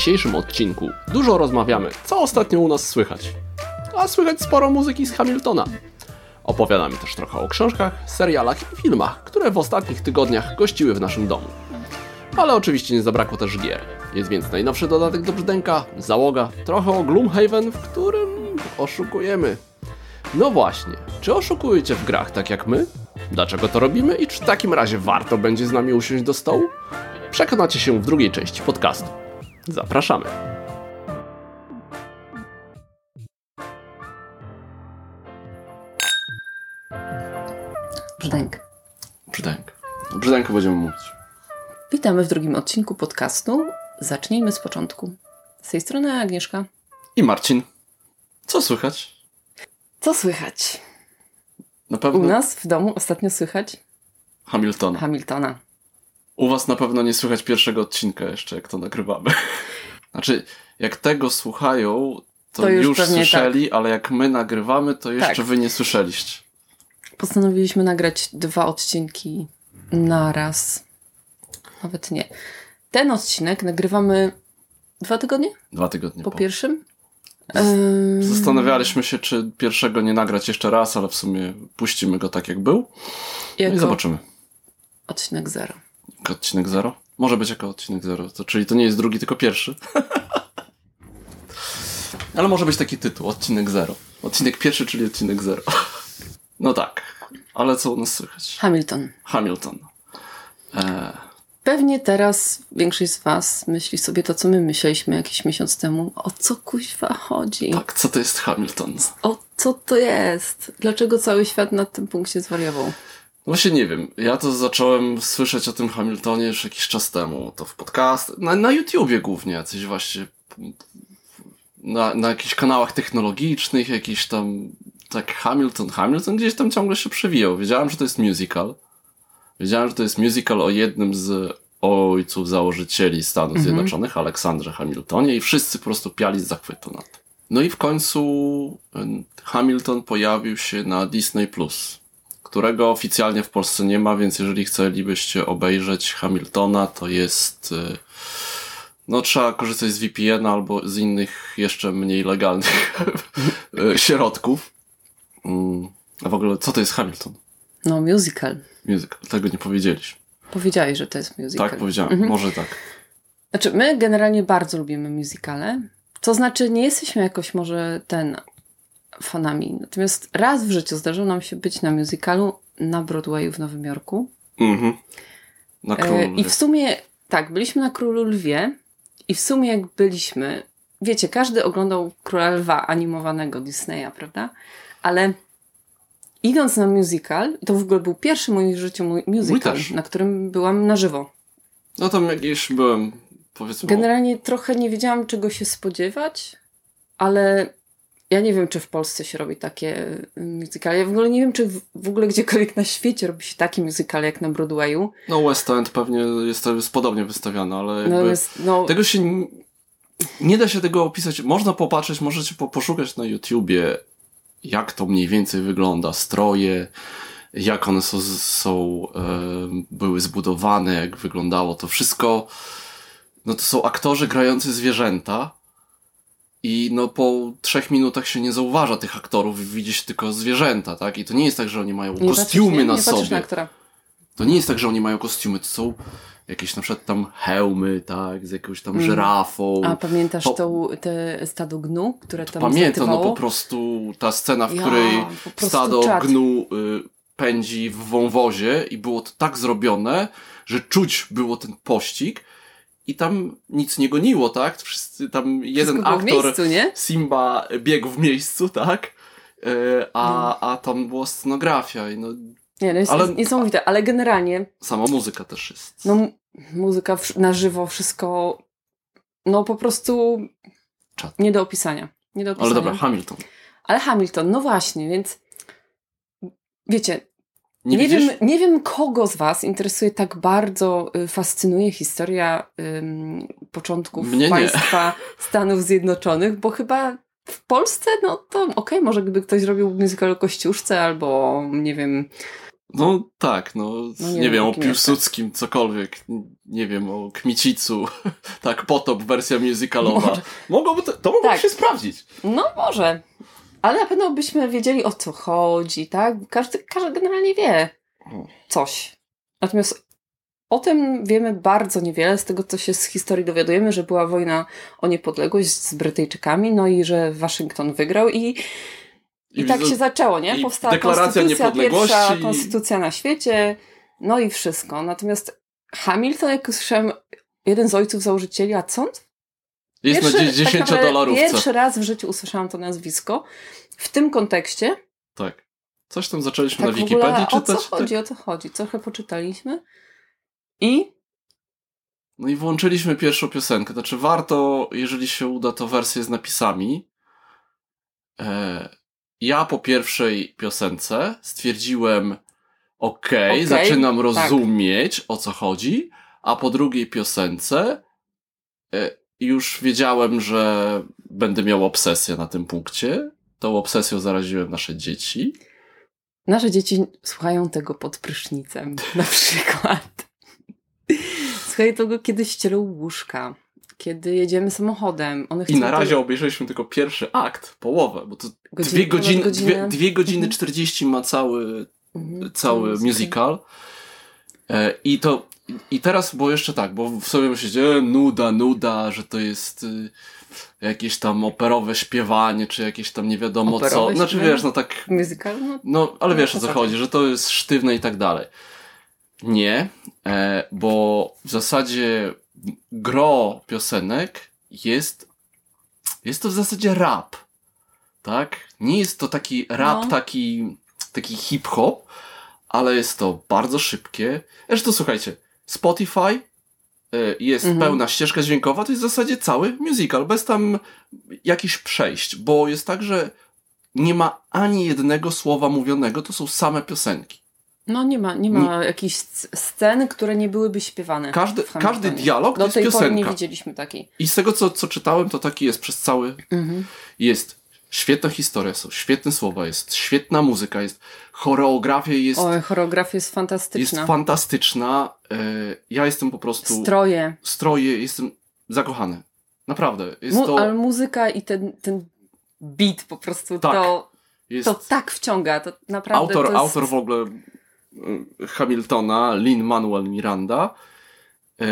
dzisiejszym odcinku dużo rozmawiamy, co ostatnio u nas słychać. A słychać sporo muzyki z Hamiltona. Opowiadamy też trochę o książkach, serialach i filmach, które w ostatnich tygodniach gościły w naszym domu. Ale oczywiście nie zabrakło też gier. Jest więc najnowszy dodatek do brzdęka, załoga, trochę o Gloomhaven, w którym oszukujemy. No właśnie, czy oszukujecie w grach tak jak my? Dlaczego to robimy i czy w takim razie warto będzie z nami usiąść do stołu? Przekonacie się w drugiej części podcastu. Zapraszamy. Brzdęk. Brzdęk. O brzdęku będziemy mówić. Witamy w drugim odcinku podcastu. Zacznijmy z początku. Z tej strony Agnieszka. I Marcin. Co słychać? Co słychać? Na pewno U nas w domu ostatnio słychać Hamiltona. Hamiltona. U was na pewno nie słychać pierwszego odcinka jeszcze, jak to nagrywamy. Znaczy, jak tego słuchają, to, To już już, słyszeli, ale jak my nagrywamy, to jeszcze Tak. wy nie słyszeliście. Postanowiliśmy nagrać dwa odcinki naraz. Nawet nie. Ten odcinek nagrywamy dwa tygodnie Dwa tygodnie po po. pierwszym. Z- Zastanawialiśmy się, czy pierwszego nie nagrać jeszcze raz, ale w sumie puścimy go tak, jak był. No i jako zobaczymy. odcinek zero. Jako odcinek zero? Może być jako odcinek zero, to, czyli to nie jest drugi, tylko pierwszy. Ale może być taki tytuł, odcinek zero. Odcinek pierwszy, czyli odcinek zero. No tak, ale co u nas słychać? Hamilton. Hamilton. E, Pewnie teraz większość z Was myśli sobie to, co my myśleliśmy jakiś miesiąc temu. O co kuźwa chodzi? tak, co to jest Hamilton? O co to jest? Dlaczego cały świat na tym punkcie zwariował? Właśnie nie wiem. Ja to zacząłem słyszeć o tym Hamiltonie już jakiś czas temu. To w podcast, na, na YouTubie głównie, jacyś właśnie na, na jakichś kanałach technologicznych, jakiś tam tak Hamilton, Hamilton gdzieś tam ciągle się przewijał. Wiedziałem, że to jest musical. Wiedziałem, że to jest musical o jednym z ojców założycieli Stanów Zjednoczonych, Aleksandrze Hamiltonie i wszyscy po prostu piali z zachwytu na to. No i w końcu Hamilton pojawił się na Disney+, Plus, którego oficjalnie w Polsce nie ma, więc jeżeli chcielibyście obejrzeć Hamiltona, to jest... y, No trzeba korzystać z VPN albo z innych jeszcze mniej legalnych y, środków. Mm, A w ogóle, co to jest Hamilton? No, musical. Musical. Tego nie powiedzieliśmy. Powiedziałeś, że to jest musical. Tak, powiedziałem. Może tak. Znaczy, my generalnie bardzo lubimy musicale. To znaczy, nie jesteśmy jakoś może ten fanami. Natomiast raz w życiu zdarzyło nam się być na musicalu na Broadwayu w Nowym Jorku. Mhm. Na E, królu. I w sumie, tak, byliśmy na Królu Lwie i w sumie jak byliśmy, wiecie, każdy oglądał Króla Lwa animowanego Disneya, prawda? Ale idąc na musical, to w ogóle był pierwszy w życiu mój musical, na którym byłam na żywo. No tam jakieś byłem, powiedzmy... Generalnie trochę nie wiedziałam, czego się spodziewać, ale ja nie wiem, czy w Polsce się robi takie y, musicale. Ja w ogóle nie wiem, czy w, ogóle gdziekolwiek na świecie robi się takie musicale jak na Broadwayu. No West End pewnie jest, jest podobnie wystawiane, ale. No, jest, no, Tego się... Nie da się tego opisać. Można popatrzeć, możecie po, poszukać na YouTubie, jak to mniej więcej wygląda. Stroje, jak one są, są e, były zbudowane, jak wyglądało to wszystko. No to są aktorzy grający zwierzęta. I no po trzech minutach się nie zauważa tych aktorów, widzi się tylko zwierzęta, tak? I to nie jest tak, że oni mają nie kostiumy patrzysz, nie? na nie sobie. na aktora. To nie jest tak, że oni mają kostiumy, to są jakieś na przykład tam hełmy, tak, z jakąś tam Mm. żyrafą. A pamiętasz Po- tą, te stado gnu, które tam Pamiętam, no po prostu ta scena, w Ja, której stado czad. gnu y, pędzi w wąwozie i było to tak zrobione, że czuć było ten pościg i tam nic nie goniło, tak? Wszyscy, tam jeden Wszystko aktor, miejscu? Simba, biegł w miejscu, tak? Y, a, No. a tam była scenografia i no, Nie, no jest, Ale- niesamowite, ale generalnie sama muzyka też jest. no, muzyka na żywo, wszystko no po prostu Czad. nie do opisania. Nie do opisania. Ale dobra, Hamilton. Ale Hamilton, no właśnie, więc wiecie, Nie, nie, wiem, nie wiem kogo z was interesuje tak bardzo, y, fascynuje historia ym, początków Mnie nie. państwa Stanów Zjednoczonych, bo chyba w Polsce, no to okej, może gdyby ktoś zrobił musical o Kościuszce albo, nie wiem, No tak, no, No nie, nie wiem, o. Piłsudskim, cokolwiek, nie wiem, o Kmicicu, tak, potop, wersja musicalowa. Może. Mogłoby to, to mogłoby Tak. się sprawdzić. No może. Ale na pewno byśmy wiedzieli o co chodzi, tak? Każdy, każdy generalnie wie coś. Natomiast o tym wiemy bardzo niewiele z tego, co się z historii dowiadujemy, że była wojna o niepodległość z Brytyjczykami, no i że Waszyngton wygrał i, i, tak widzę- się zaczęło, nie? i Powstała konstytucja, pierwsza i- konstytucja na świecie, no i wszystko. Natomiast Hamilton, jak usłyszałem, jeden z ojców założycieli, a co on Jest na Pierwszy- 10 tak dolarówce. Pierwszy raz w życiu usłyszałam to nazwisko. W tym kontekście. Tak. Coś tam zaczęliśmy Tak na w ogóle, Wikipedii o co czytać. chodzi, Tak. o co chodzi. Trochę poczytaliśmy. I No i włączyliśmy pierwszą piosenkę. Znaczy warto, jeżeli się uda, to wersję z napisami. E, ja po pierwszej piosence stwierdziłem, okej, Okej, zaczynam tak. rozumieć, o co chodzi, a po drugiej piosence e, już wiedziałem, że będę miał obsesję na tym punkcie. Tą obsesją zaraziłem nasze dzieci. nasze dzieci słuchają tego pod prysznicem. Na przykład. Słuchają tego, kiedy ścielą łóżka. Kiedy jedziemy samochodem. One I na to- razie obejrzeliśmy tylko pierwszy akt, połowę, bo to Godzinę, dwie godziny, dwie, dwie godziny Mhm. 40 ma cały Mhm, cały musical. E, I to, i teraz, bo jeszcze tak, bo w sobie myślicie, e, nuda, nuda, że to jest y, jakieś tam operowe śpiewanie, czy jakieś tam nie wiadomo co. Operowe Znaczy śpiewanie? wiesz, no tak, Musical? No, ale No, wiesz o co chodzi, że to jest sztywne i tak dalej. Nie, e, bo w zasadzie gro piosenek jest, jest to w zasadzie rap, tak? Nie jest to taki rap, No. taki, taki hip-hop, ale jest to bardzo szybkie. Zresztą słuchajcie, Spotify e, jest Mhm. pełna ścieżka dźwiękowa, to jest w zasadzie cały musical, bez tam jakichś przejść, bo jest tak, że nie ma ani jednego słowa mówionego, to są same piosenki. no nie ma, nie ma jakichś sc- scen, które nie byłyby śpiewane. Każdy, każdy dialog to Do jest tej pory nie piosenka. widzieliśmy takiej. I z tego, co, co czytałem, to taki jest przez cały... Mhm. Jest świetna historia, są świetne słowa, jest świetna muzyka, jest choreografia, jest, Oj, choreografia jest jest fantastyczna. fantastyczna. E, Ja jestem po prostu... Stroje. Stroje, jestem zakochany. Naprawdę. Jest Mu, to... Ale muzyka i ten, ten beat po prostu Tak. to, Jest to tak wciąga. To naprawdę autor, to jest... autor w ogóle y, Hamiltona, Lin Manuel Miranda, e,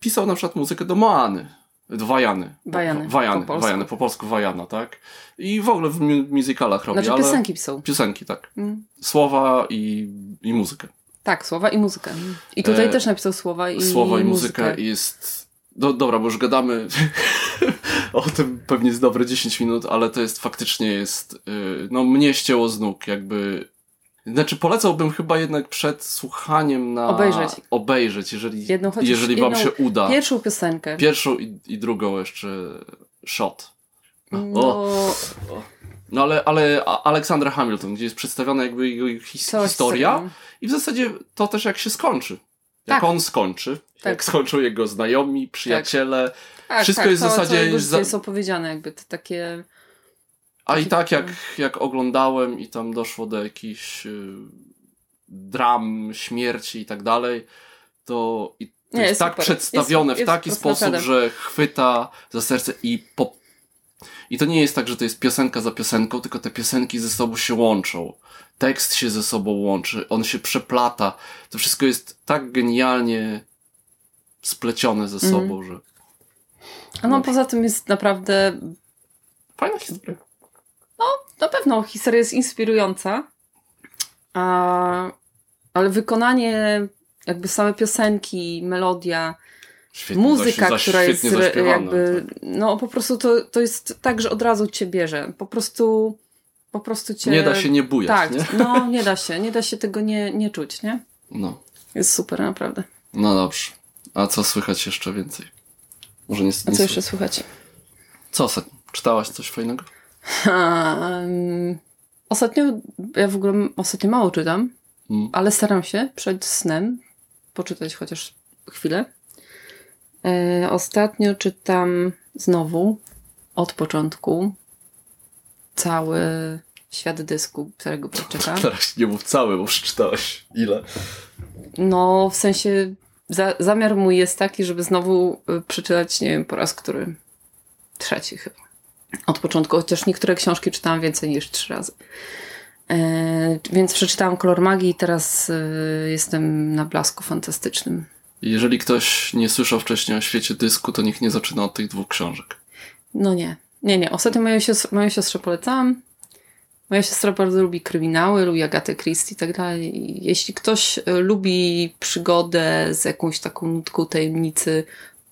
pisał na przykład muzykę do Moany. Wajany. Wajany, Wajany, po polsku. Wajany, po polsku Wajana, tak? I w ogóle w mu- musicalach robi, Znaczy ale... piosenki są. Piosenki, tak. Mm. Słowa i, i muzykę. Tak, słowa i muzykę. I tutaj E, też napisał słowa i Słowa i muzykę. muzyka jest... Do, dobra, bo już gadamy o tym pewnie z dobre 10 minut, ale to jest faktycznie jest... y, No mnie ścięło z nóg, jakby... Znaczy polecałbym chyba jednak przed słuchaniem na... Obejrzeć. Obejrzeć, jeżeli, Jedną jeżeli wam jedną się uda. Pierwszą piosenkę. Pierwszą i, i drugą jeszcze shot. No, O, no ale, ale A- Aleksandra Hamilton, gdzie jest przedstawiona jakby jego his, historia i w zasadzie to też jak się skończy. Jak Tak. on skończy, Tak. jak skończą jego znajomi, przyjaciele, Tak, Wszystko tak, jest w zasadzie za- jest opowiedziane jakby to takie... a i Taki- tak jak, jak oglądałem i tam doszło do jakichś y, dram, śmierci i tak dalej, to, i to Nie, jest tak super. przedstawione Jest- w taki sposób, naprawdę. że chwyta za serce i po... I to nie jest tak, że to jest piosenka za piosenką, tylko te piosenki ze sobą się łączą. Tekst się ze sobą łączy, on się przeplata. To wszystko jest tak genialnie splecione ze Mhm. sobą, że A no No. poza tym jest naprawdę... fajna historia. Na pewno historia jest inspirująca, a, ale wykonanie, jakby same piosenki, melodia, Świetnie, muzyka, zaś- która jest jakby, tak. no po prostu to, to jest tak, że od razu cię bierze. Po prostu, po prostu cię... Nie da się nie bujać, Tak, nie? no nie da się, nie da się tego nie, nie czuć, nie? No. Jest super, naprawdę. No dobrze. A co słychać jeszcze więcej? Może nie, A nie co jeszcze sły- słychać? Co ostatnio? Czytałaś coś fajnego? Um, ostatnio, ja w ogóle ostatnio mało czytam, Mm. ale staram się przed snem poczytać chociaż chwilę. E, ostatnio czytam znowu od początku cały Świat dysku, którego przeczytam. Teraz nie mów cały, bo przeczytałeś. Ile? No, w sensie za, zamiar mój jest taki, żeby znowu y, przeczytać, nie wiem, po raz który. Trzeci chyba. Od początku, chociaż niektóre książki czytałam więcej niż trzy razy. E, więc przeczytałam Kolor Magii i teraz e, jestem na blasku fantastycznym. Jeżeli ktoś nie słyszał wcześniej o świecie dysku, to niech nie zaczyna od tych dwóch książek. No nie. Nie, nie. Ostatnio moją siostrze, moją siostrze polecałam. Moja siostra bardzo lubi kryminały, lubi Agatę Christie i tak dalej. Jeśli ktoś e, lubi przygodę z jakąś taką nutką tajemnicy,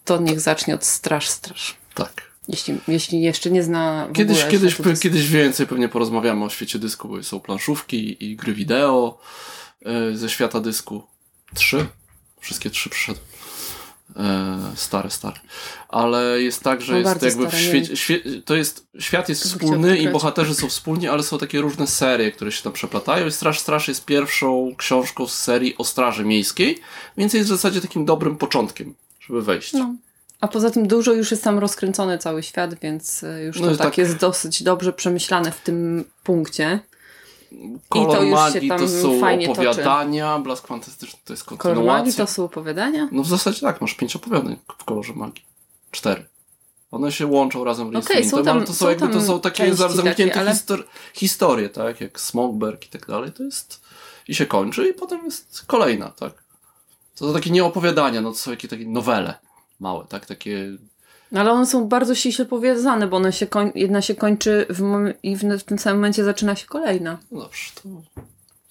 to niech zacznie od Straż Straż. Tak. Jeśli, jeśli jeszcze nie zna. Kiedyś, ogóle kiedyś, kiedyś więcej pewnie porozmawiamy o świecie dysku, bo są planszówki i gry wideo e, ze świata dysku. Trzy? Wszystkie trzy przyszedłem. E, stare, stare. Ale jest tak, że No jest jakby w świecie, świe, to jest, świat jest wspólny i bohaterzy są wspólni, ale są takie różne serie, które się tam przeplatają i Straż Straż jest pierwszą książką z serii o Straży Miejskiej, więc jest w zasadzie takim dobrym początkiem, żeby wejść. No. A poza tym dużo już jest tam rozkręcony cały świat, więc e, już No to i tak, tak- jest dosyć dobrze przemyślane w tym punkcie. Kolor to już się magii tam to są fajnie opowiadania, Blask Fantastyczny to jest Kolor kontynuacja. magii to są opowiadania? No w zasadzie tak, masz pięć opowiadań w kolorze magii. Cztery. One się łączą razem w Okej, są tam- ale to są, są jakby to są takie zamknięte takie, ale- histor- historie, tak? Jak Smogberg i tak dalej. To jest. I się kończy, i potem jest kolejna, tak? To są takie nie opowiadania, no to są jakieś takie nowele małe, tak? Takie. No, ale one są bardzo ściśle powiązane, bo one się koń... jedna się kończy w i w... tym samym momencie zaczyna się kolejna. No dobrze, to.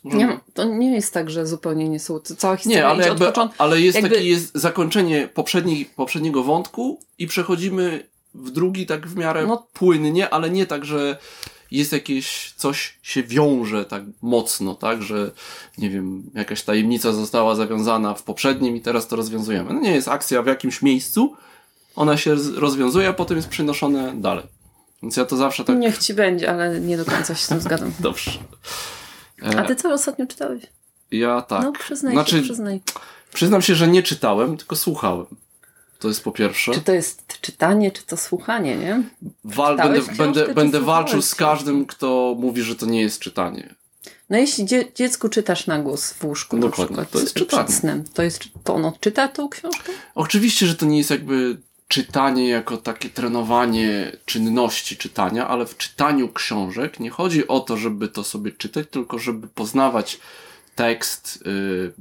Nie, to nie jest tak, że zupełnie nie są. to Cała historia Nie, ale, jakby, od początku. ale jest jakby- takie jest zakończenie poprzedniej, poprzedniego wątku i przechodzimy w drugi tak w miarę No. płynnie, ale nie tak, że jest jakieś coś się wiąże tak mocno, tak, że nie wiem, jakaś tajemnica została zawiązana w poprzednim i teraz to rozwiązujemy. No nie jest akcja w jakimś miejscu, ona się rozwiązuje, a potem jest przenoszone dalej. Więc ja to zawsze tak Niech ci będzie, ale nie do końca się z tym zgadzam. dobrze. E, A ty co ostatnio czytałeś? Ja tak. No przyznaj znaczy, się, przyznaj. przyznam się, że nie czytałem, tylko słuchałem. To jest po pierwsze. Czy to jest czytanie, czy to słuchanie, nie? Wal, będę, będę, będę walczył z każdym, kto mówi, że to nie jest czytanie. No jeśli dzie dziecku czytasz na głos w łóżku Dokładnie, na przykład, to jest przed czytanie. snem, to, jest, to ono czyta tą książkę? Oczywiście, że to nie jest jakby czytanie jako takie trenowanie czynności czytania, ale w czytaniu książek nie chodzi o to, żeby to sobie czytać, tylko żeby poznawać tekst, yy,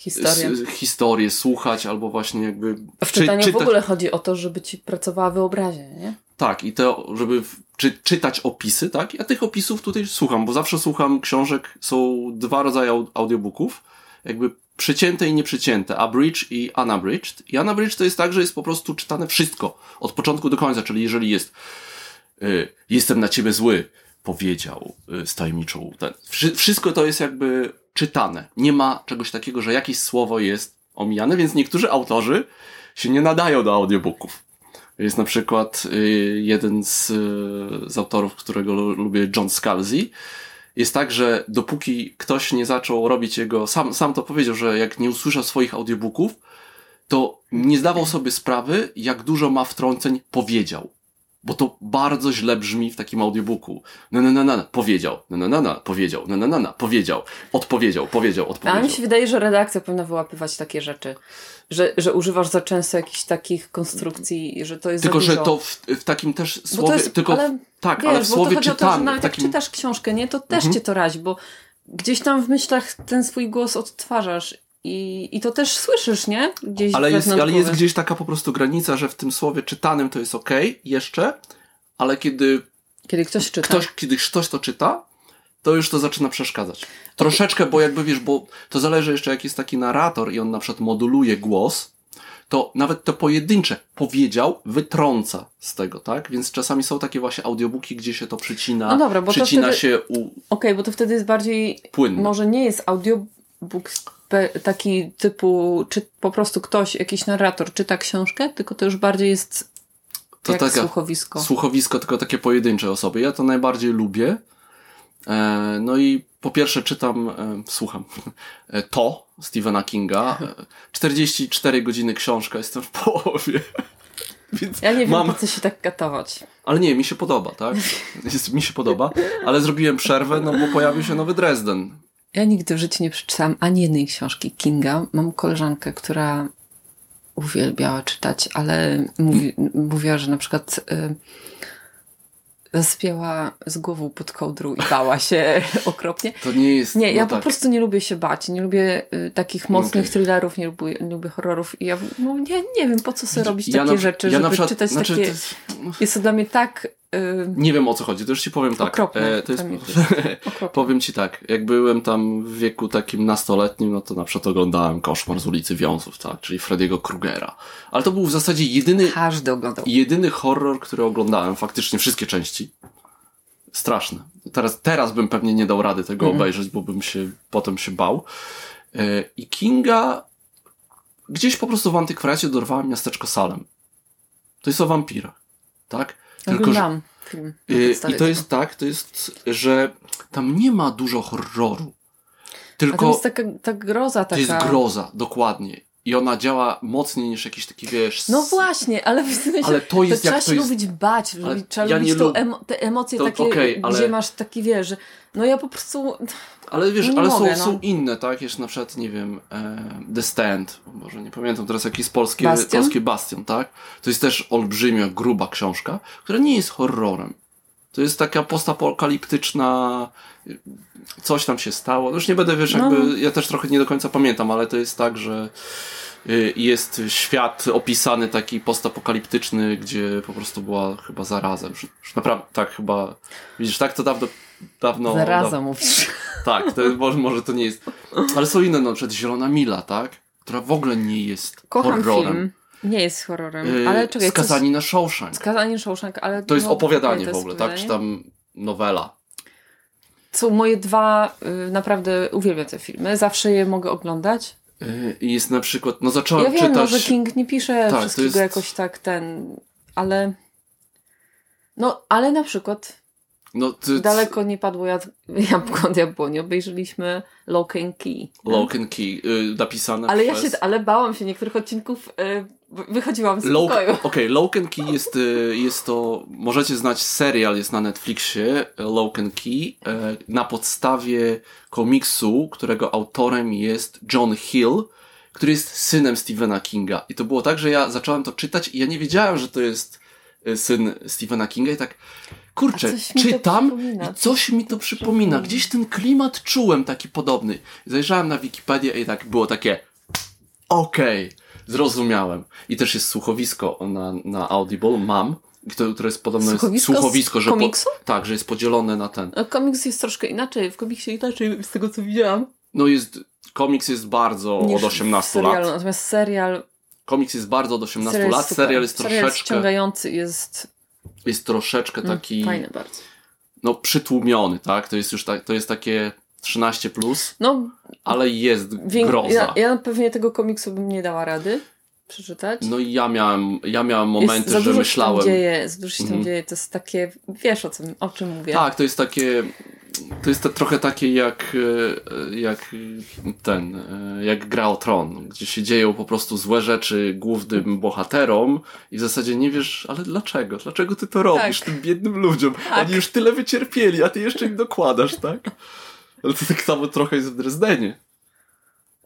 Historię. historię, słuchać albo właśnie jakby W czy- czytaniu w ogóle chodzi o to, żeby ci pracowała wyobraźnia, nie? Tak, i to, żeby czy, czytać opisy, tak? Ja tych opisów tutaj słucham, bo zawsze słucham książek, są dwa rodzaje au- audiobooków, jakby przycięte i nieprzycięte, abridged i unabridged. I unabridged to jest tak, że jest po prostu czytane wszystko, od początku do końca, czyli jeżeli jest y, jestem na ciebie zły, powiedział y, z tajemniczą, ten, wszy, wszystko to jest jakby czytane. Nie ma czegoś takiego, że jakieś słowo jest omijane, więc niektórzy autorzy się nie nadają do audiobooków. Jest na przykład y, jeden z, y, z autorów, którego lu- lubię, John Scalzi. Jest tak, że dopóki ktoś nie zaczął robić jego, sam, sam to powiedział, że jak nie usłyszał swoich audiobooków, to nie zdawał sobie sprawy, jak dużo ma wtrąceń powiedział. Bo to bardzo źle brzmi w takim audiobooku. Na na na na, powiedział. Na na na na, powiedział. Na na na na, powiedział. Odpowiedział, powiedział, A odpowiedział. mi się wydaje, że redakcja powinna wyłapywać takie rzeczy. Że, że używasz za często jakichś takich konstrukcji, że to jest Tylko, że to w, w takim też Bo słowie, to jest, tylko, ale, tak, wiesz, ale w bo słowie to chodzi o to, że nawet takim, jak czytasz książkę, nie, to też Mhm. cię to razi, bo gdzieś tam w myślach ten swój głos odtwarzasz i, i to też słyszysz, nie? Gdzieś ale jest, ale jest gdzieś taka po prostu granica, że w tym słowie czytanym to jest okej, jeszcze, ale kiedy Kiedy ktoś czyta. ktoś, kiedy ktoś to czyta, to już to zaczyna przeszkadzać. Troszeczkę, bo jakby wiesz, bo to zależy jeszcze jak jest taki narrator i on na przykład moduluje głos, to nawet to pojedyncze powiedział, wytrąca z tego, tak? Więc czasami są takie właśnie audiobooki, gdzie się to przycina, No dobra, bo to przycina wtedy- się u, Okej, bo to wtedy jest bardziej płynnie. Może nie jest audiobook taki typu, czy po prostu ktoś, jakiś narrator czyta książkę, tylko to już bardziej jest To jak taka- słuchowisko. słuchowisko, tylko takie pojedyncze osoby. Ja to najbardziej lubię. E, no i po pierwsze czytam, e, słucham, e, to Stephena Kinga. E, 44 godziny książka, jestem w połowie. Więc Ja nie wiem, mam... po co się tak katować. Ale nie, mi się podoba, tak? Jest, mi się podoba, ale zrobiłem przerwę, no bo pojawił się nowy Dresden. Ja nigdy w życiu nie przeczytałam ani jednej książki Kinga. Mam koleżankę, która uwielbiała czytać, ale mówi, mówiła, że na przykład y, zaspiała z głową pod kołdrą i bała się okropnie. To nie jest. Nie, ja no po tak. prostu nie lubię się bać. Nie lubię y, takich mocnych Okej. thrillerów, nie lubię, nie lubię horrorów. I ja no, nie, nie wiem, po co sobie robić Ja takie na- rzeczy, ja żeby na przykład- czytać znaczy, takie... to jest- Jest to dla mnie tak... Nie wiem o co chodzi, to już ci powiem tak. Okropne. to jest, powiem ci tak, jak byłem tam w wieku takim nastoletnim, no to na przykład oglądałem Koszmar z ulicy Wiązów, tak, czyli Frediego Krugera. Ale to był w zasadzie jedyny, Każdy oglądał. jedyny horror, który oglądałem, faktycznie wszystkie części. Straszne. Teraz, teraz bym pewnie nie dał rady tego Mhm. obejrzeć, bo bym się potem się bał. E, I Kinga gdzieś po prostu w antykwacie dorwałem miasteczko Salem. To jest o wampirach, tak? Oglądałam film. na Y, I to jest tak, to jest, że tam nie ma dużo horroru. A to Tylko jest taka, ta groza taka. to jest groza, dokładnie. I ona działa mocniej niż jakiś taki, wiesz... No właśnie, ale w sensie, Ale to jest trzeba jak to się jest... lubić bać, lubić, trzeba ja lubić lub- emo- te emocje To takie, okej, ale- gdzie masz taki, wiesz, no ja po prostu, Ale wiesz, nie ale mogę, są, no. są inne, tak? Jeszcze na przykład, nie wiem, e, The Stand, może nie pamiętam teraz jaki jest polskie, Bastion? polskie Bastion, tak? To jest też olbrzymia, gruba książka, która nie jest horrorem. To jest taka postapokaliptyczna, coś tam się stało. No Już nie będę, wiesz, No. jakby, ja też trochę nie do końca pamiętam, ale to jest tak, że y, jest świat opisany taki postapokaliptyczny, gdzie po prostu była chyba zaraza. Już, już naprawdę, tak chyba, widzisz, tak to dawno, dawno... zaraza mówisz. tak, to może, może to nie jest. Ale są inne, na przykład Zielona Mila, tak? Która w ogóle nie jest Kocham horrorem. film, nie jest horrorem, Yy, ale czekaj, coś- Skazani na Shawshank. Skazanie Shawshank, ale... To jest no, opowiadanie to w jest ogóle, tak? Czy tam nowela. Są moje dwa, y, naprawdę uwielbiam te filmy, zawsze je mogę oglądać. I jest na przykład, no zacząłem Ja wiem, no, czytać... że King nie pisze Tak, wszystkiego jest- jakoś tak ten, ale... No, ale na przykład no, ty, daleko nie padło jabłko od jabłoni, obejrzeliśmy Lock and Key. Lock and Key, yy, napisane Ale ja przez... się, ale bałam się niektórych odcinków, y, wychodziłam z Lock, pokoju. Okej, Lock and Key jest, y, jest to, możecie znać serial, jest na Netflixie, Lock and Key, y, na podstawie komiksu, którego autorem jest John Hill, który jest synem Stephena Kinga. I to było tak, że ja zacząłem to czytać i ja nie wiedziałem, że to jest y, syn Stephena Kinga i tak, kurczę, A czytam i coś mi to przypomina. Gdzieś ten klimat czułem taki podobny. Zajrzałem na Wikipedię i tak było takie, Okej, zrozumiałem. I też jest słuchowisko na, na Audible, mam, które, które jest podobno jest Słuchowisko z słuchowisko, że komiksu? tak, że jest podzielone na ten. No, Komiks jest troszkę inaczej, w komiksie inaczej, z tego co widziałam. No jest, komiks jest bardzo niż od 18 w serialu. lat. Natomiast serial, Komiks jest bardzo od 18 serial lat, serial jest serial troszeczkę, ściągający, jest jest troszeczkę mm, taki, fajny bardzo. no przytłumiony, tak? To jest już tak, to jest takie 13 plus, No, ale jest groza. ja, ja pewnie tego komiksu bym nie dała rady przeczytać. No i ja miałem, ja miałem Jest- momenty, za że myślałem. Się tam dzieje, za dużo się tam Mhm. dzieje, to jest takie, wiesz o, czym, o czym mówię. Tak, to jest takie. To jest to trochę takie jak, e, jak ten, e, jak gra o tron, gdzie się dzieją po prostu złe rzeczy głównym bohaterom i w zasadzie nie wiesz, ale dlaczego? Dlaczego ty to robisz Tak. tym biednym ludziom? Tak. Oni już tyle wycierpieli, a ty jeszcze im dokładasz, tak? Ale to tak samo trochę jest w Dresdenie.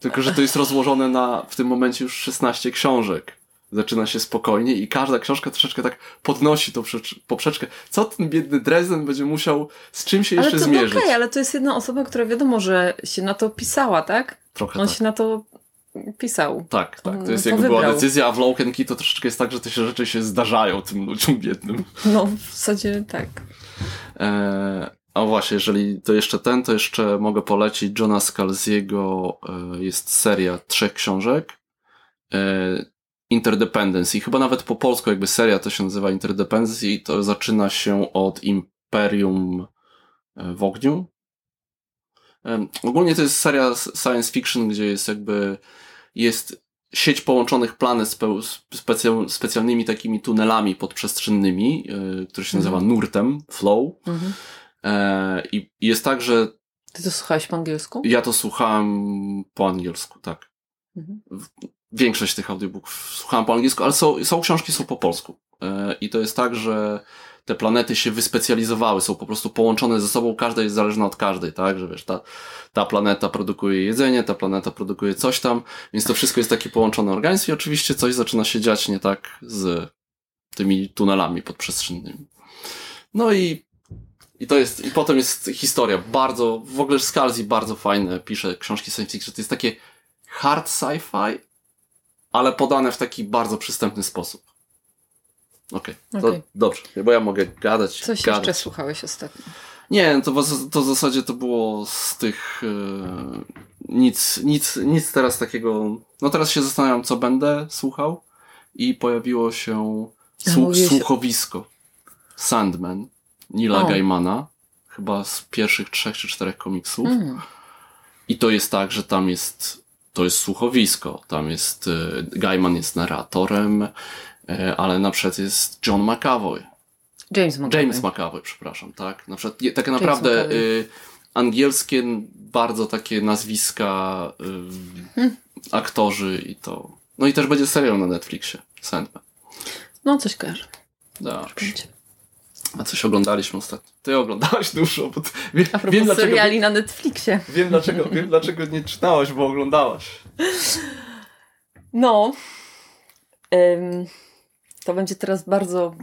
Tylko, że to jest rozłożone na w tym momencie już 16 książek. Zaczyna się spokojnie i każda książka troszeczkę tak podnosi tą przecz- poprzeczkę. Co ten biedny Dresden będzie musiał z czym się ale jeszcze to zmierzyć? okej, ale to jest jedna osoba, która wiadomo, że się na to pisała, tak? Trochę On tak. się na to pisał. Tak, tak. To jest to jakby była wybrał. decyzja, a w Key to troszeczkę jest tak, że te się rzeczy się zdarzają tym ludziom biednym. No, w zasadzie tak. E, a właśnie, jeżeli to jeszcze ten, to jeszcze mogę polecić Johna Scalziego. E, jest seria trzech książek. E, Interdependence i chyba nawet po polsku jakby seria to się nazywa Interdependence i to zaczyna się od Imperium e, w ogniu. Ogólnie to jest seria science fiction, gdzie jest jakby jest sieć połączonych planet specja- specjalnymi takimi tunelami podprzestrzennymi, które się nazywa Mhm. nurtem, flow. Mhm. E, I jest tak, że Ty to słuchałeś po angielsku? ja to słuchałem po angielsku, tak. Mhm. większość tych audiobooków słuchałem po angielsku, ale są, są książki, są po polsku. E, I to jest tak, że te planety się wyspecjalizowały, są po prostu połączone ze sobą, każda jest zależna od każdej, tak, że wiesz, ta, ta planeta produkuje jedzenie, ta planeta produkuje coś tam, więc to wszystko jest taki połączony organizm i oczywiście coś zaczyna się dziać nie tak z tymi tunelami podprzestrzennymi. No i, i to jest, i potem jest historia bardzo, w ogóle Scalzi bardzo fajne, pisze książki science fiction, to jest takie hard sci-fi, ale podane w taki bardzo przystępny sposób. Okej, okay. okay. dobrze, bo ja mogę gadać. Coś gadać. jeszcze słuchałeś ostatnio? Nie, to, w, to w zasadzie to było z tych yy, nic, nic, nic teraz takiego. No teraz się zastanawiam, co będę słuchał i pojawiło się słuch, słuchowisko Sandman Nila o. Gaimana, chyba z pierwszych trzech czy czterech komiksów. Mm. I to jest tak, że tam jest to jest słuchowisko. Tam jest yy, Gaiman jest narratorem, E, ale na przykład jest John McAvoy. James McAvoy. James McAvoy, przepraszam, tak. Na przykład, tak naprawdę y, angielskie bardzo takie nazwiska y, hmm. aktorzy i to. No i też będzie serial na Netflixie, Sandman. No, coś kojarzę. Dobrze. A coś oglądaliśmy ostatnio. Ty oglądałaś dużo, bo ty, wiem, A wiem, dlaczego, seriali na Netflixie. Wiem dlaczego, wiem dlaczego nie czytałaś, bo oglądałaś. No. Ym, to będzie teraz bardzo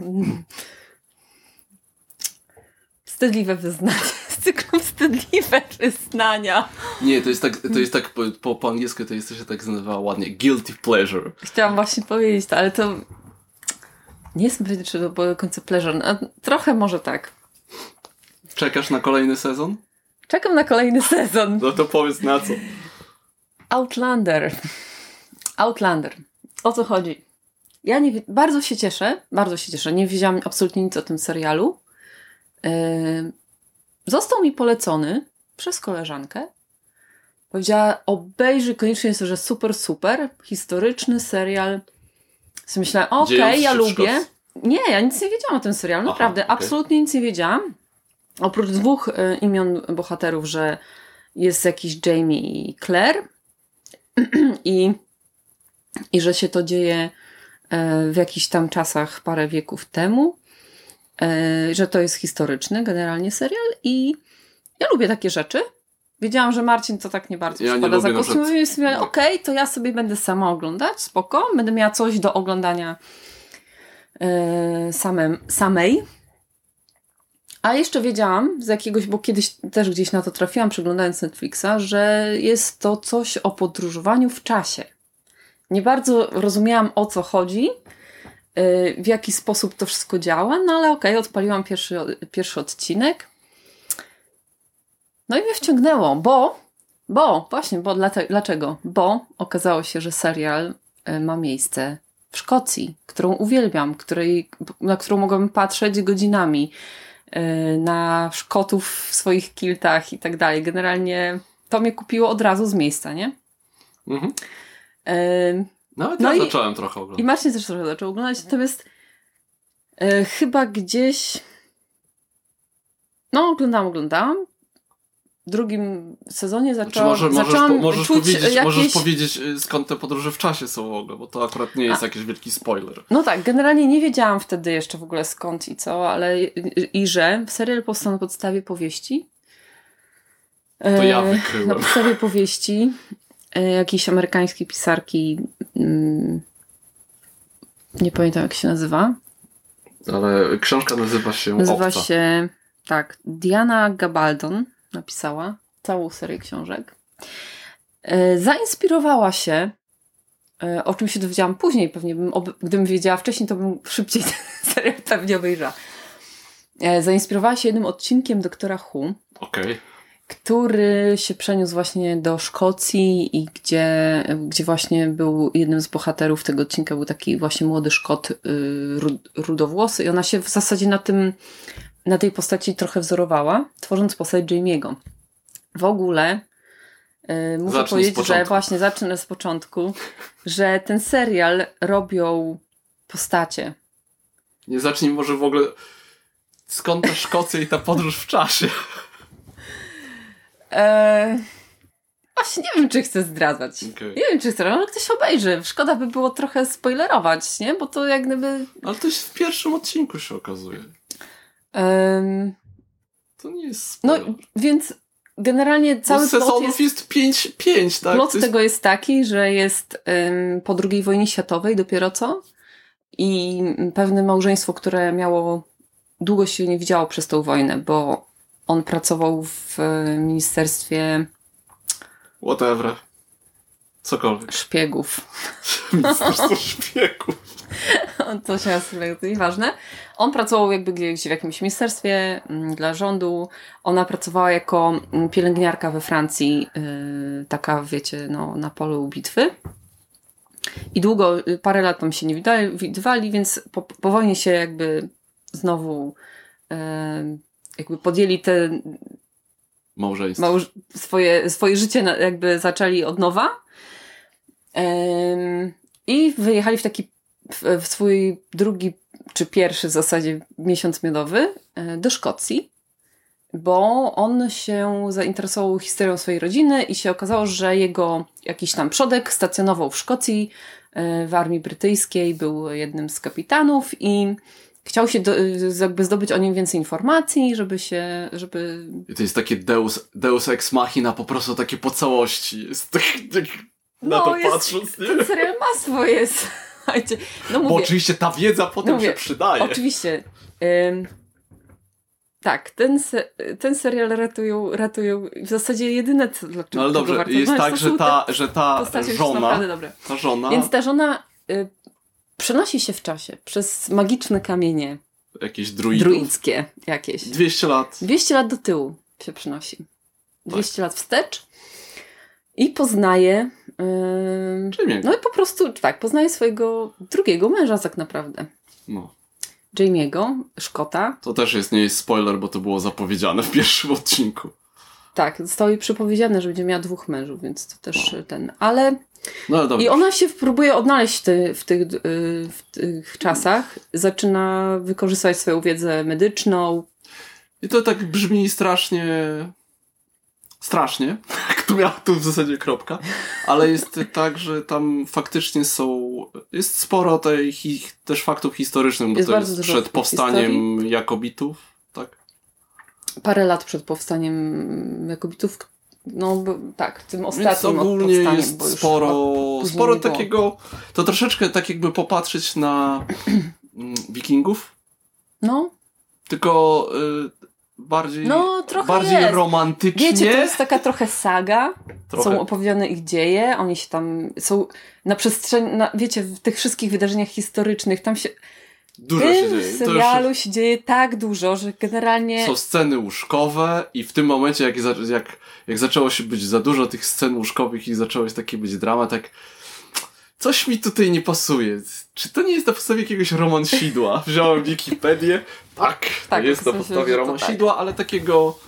wstydliwe wyznanie. Z cyklu wstydliwe wyznania. Nie, to jest tak, to jest tak po, po, po angielsku to jest to się tak nazywa ładnie. Guilty pleasure. Chciałam właśnie powiedzieć to, ale to nie jestem pewna, czy to było do końca pleasure. A trochę może tak. Czekasz na kolejny sezon? Czekam na kolejny sezon. No to powiedz na co. Outlander. Outlander. O co chodzi? Ja nie, bardzo się cieszę, bardzo się cieszę. Nie wiedziałam absolutnie nic o tym serialu. Yy, został mi polecony przez koleżankę. Powiedziała, obejrzyj koniecznie, jest, że super, super, historyczny serial. Sobie myślałam, okej, okay, ja lubię. Nie, ja nic nie wiedziałam o tym serialu, Aha, naprawdę, okay. absolutnie nic nie wiedziałam. Oprócz dwóch y, imion bohaterów, że jest jakiś Jamie i Claire i, i że się to dzieje E, w jakichś tam czasach, parę wieków temu, e, że to jest historyczny generalnie serial i ja lubię takie rzeczy. Wiedziałam, że Marcin to tak nie bardzo ja przypada za głos. Mówię sobie, okej, okay, to ja sobie będę sama oglądać, spoko. Będę miała coś do oglądania yy, samem, samej. A jeszcze wiedziałam z jakiegoś, bo kiedyś też gdzieś na to trafiłam, przeglądając Netflixa, że jest to coś o podróżowaniu w czasie. Nie bardzo rozumiałam o co chodzi, y, w jaki sposób to wszystko działa, no ale okej, okay, odpaliłam pierwszy, pierwszy odcinek. No i mnie wciągnęło, bo, bo, właśnie, bo dlaczego? Bo okazało się, że serial y, ma miejsce w Szkocji, którą uwielbiam, której, na którą mogłabym patrzeć godzinami, y, na Szkotów w swoich kiltach i tak dalej. Generalnie to mnie kupiło od razu z miejsca, nie? Mhm. Nawet no ja zacząłem trochę oglądać. I Marcin też trochę zaczął oglądać, natomiast e, chyba gdzieś no oglądałam, oglądałam. W drugim sezonie zaczęłam, znaczy może, zaczęłam możesz, możesz powiedzieć, jakieś... możesz powiedzieć y, skąd te podróże w czasie są w ogóle, bo to akurat nie jest A. jakiś wielki spoiler. No tak, generalnie nie wiedziałam wtedy jeszcze w ogóle skąd i co, ale i, i że serial powstał na podstawie powieści. To ja e, wykryłem. Na podstawie powieści E, jakiejś amerykańskiej pisarki. Mm, nie pamiętam jak się nazywa. Ale książka nazywa się. Nazywa Obca. się. Tak. Diana Gabaldon napisała całą serię książek. E, zainspirowała się. E, o czym się dowiedziałam później, pewnie bym, gdybym wiedziała wcześniej, to bym szybciej tę serię pewnie obejrzała. Zainspirowała się jednym odcinkiem doktora Who. Okay który się przeniósł właśnie do Szkocji i gdzie, gdzie właśnie był jednym z bohaterów tego odcinka, był taki właśnie młody Szkot y, rudowłosy i ona się w zasadzie na tym, na tej postaci trochę wzorowała, tworząc postać Jamie'ego. W ogóle y, muszę powiedzieć, że właśnie zacznę z początku, że ten serial robią postacie. Nie zacznij może w ogóle skąd ta Szkocja i ta podróż w czasie. E, właśnie nie wiem, czy chcę zdradzać. Okej. Nie wiem, czy chcę, ale ktoś obejrzy. Szkoda by było trochę spoilerować, nie? Bo to jak gdyby... Ale to jest w pierwszym odcinku się okazuje. Em, To nie jest no, spoiler. więc generalnie cały plot sezonów jest... jest 5, pięć, tak? Plot jest... tego jest taki, że jest ym, po II wojnie światowej dopiero co i pewne małżeństwo, które miało długo się nie widziało przez tą wojnę, bo on pracował w y, ministerstwie Whatever. Cokolwiek. szpiegów. Ministerstwo szpiegów. to się to nieważne. On pracował jakby gdzieś w jakimś ministerstwie mm, dla rządu. Ona pracowała jako mm, pielęgniarka we Francji, yy, taka wiecie, no, na polu bitwy. I długo, y, parę lat tam się nie widywali, więc po, po wojnie się jakby znowu yy, jakby podjęli te Małżeństwo. małż- swoje, swoje życie jakby zaczęli od nowa. I wyjechali w taki w, w swój drugi czy pierwszy w zasadzie miesiąc miodowy e, do Szkocji, bo on się zainteresował historią swojej rodziny i się okazało, że jego jakiś tam przodek stacjonował w Szkocji e, w armii brytyjskiej, był jednym z kapitanów i chciał się do, jakby zdobyć o nim więcej informacji, żeby się, żeby I to jest takie deus, deus ex machina, po prostu takie po całości. Jest tak, tak na No, to jest- patrząc, nie? ten serial ma swoje. Słuchajcie, no Bo mówię, oczywiście ta wiedza potem Mówię, się przydaje. oczywiście. Ym, tak, ten, se, ten serial ratują, ratują w zasadzie jedyne, dlaczego No ale dobrze, warto jest tak, że ta, że ta żona, ta żona, Więc ta żona y, przenosi się w czasie przez magiczne kamienie jakieś druidów, druidzkie jakieś. 200 lat. 200 lat do tyłu się przenosi. 200 lat wstecz i poznaje. Jamie. no i po prostu, tak, poznaje swojego drugiego męża, tak naprawdę. No. Jamie'ego, Szkota. To też jest, nie jest spoiler, bo to było zapowiedziane w pierwszym odcinku. Tak, zostało jej przepowiedziane, że będzie miała dwóch mężów, więc to też y, ten. Ale. No ale. I ona się próbuje odnaleźć ty, w, tych, y, w tych czasach. Zaczyna wykorzystywać swoją wiedzę medyczną. I to tak brzmi strasznie. Strasznie. Tu miała tu w zasadzie kropka. Ale jest tak, że tam faktycznie są. Jest sporo tej hi, też faktów historycznych, bo Jest to jest przed powstaniem Jakobitów. Tak. Parę lat przed powstaniem Jakobitów. No bo, tak, tym Więc ostatnim ogólnie powstaniem, jest sporo, sporo takiego. To troszeczkę tak jakby popatrzeć na mm, Wikingów, No, tylko y, bardziej, No, bardziej jest. romantycznie. wiecie, to jest taka trochę saga. Trochę. Są opowiedziane ich dzieje, oni się tam są na przestrzeni, na, wiecie, w tych wszystkich wydarzeniach historycznych, tam się, Dużo w się tym dzieje. To serialu się dzieje tak dużo, że generalnie Są sceny łóżkowe i w tym momencie, jak, jak, jak zaczęło się być za dużo tych scen łóżkowych i zaczęło się takie być drama, tak coś mi tutaj nie pasuje. Czy to nie jest na podstawie jakiegoś romansidła? Wziąłem Wikipedię. Tak, Tak, jest na podstawie że to romansidła, ale takiego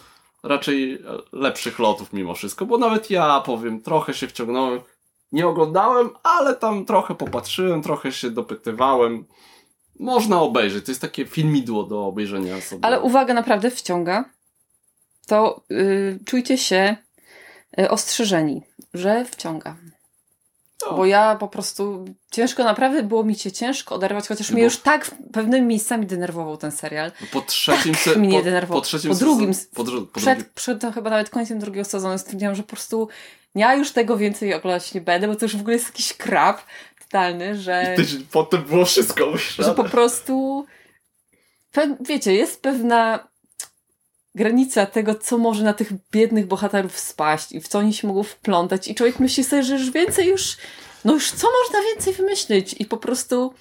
raczej lepszych lotów mimo wszystko, bo nawet ja powiem, trochę się wciągnąłem. Nie oglądałem, ale tam trochę popatrzyłem, trochę się dopytywałem. Można obejrzeć, to jest takie filmidło do obejrzenia sobie. Ale uwaga, naprawdę wciąga. To y, czujcie się y, ostrzeżeni, że wciąga. No. Bo ja po prostu ciężko, naprawdę było mi się ciężko oderwać, chociaż Bo- mnie już tak pewnymi miejscami denerwował ten serial. Po trzecim se- mnie po, denerwował. po trzecim Po drugim sezon- po, dru- po Przed, drugim, przed no, chyba nawet końcem drugiego sezonu stwierdziłam, że po prostu ja już tego więcej oglądać nie będę, bo to już w ogóle jest jakiś krab totalny, że, tydzień potem było wszystko że myślane. po prostu pe, wiecie, jest pewna granica tego, co może na tych biednych bohaterów spaść i w co oni się mogą wplątać i człowiek myśli sobie, że już więcej już, no już co można więcej wymyślić i po prostu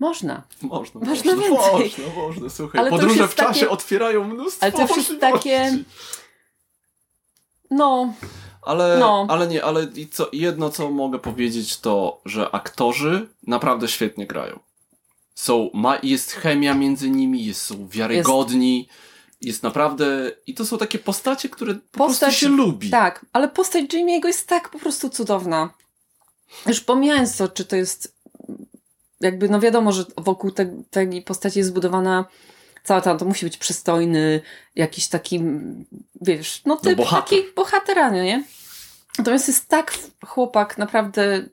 można. Można, Można można, więcej. można, można, słuchaj. Ale Podróże w czasie takie- otwierają mnóstwo Ale to już jest takie- No, Ale, No. ale nie, ale i co, jedno co mogę powiedzieć to, że aktorzy naprawdę świetnie grają. Są, ma, jest chemia między nimi, jest, są wiarygodni, jest. Naprawdę, i to są takie postacie, które po Postać- prostu się lubi. Tak, ale postać Jamie'ego jest tak po prostu cudowna. Już pomijając to, czy to jest jakby, no wiadomo, że wokół te, tej postaci jest zbudowana cała ta, to musi być przystojny, jakiś taki, wiesz, no typ bohater. taki bohatera, no nie? Natomiast jest tak chłopak naprawdę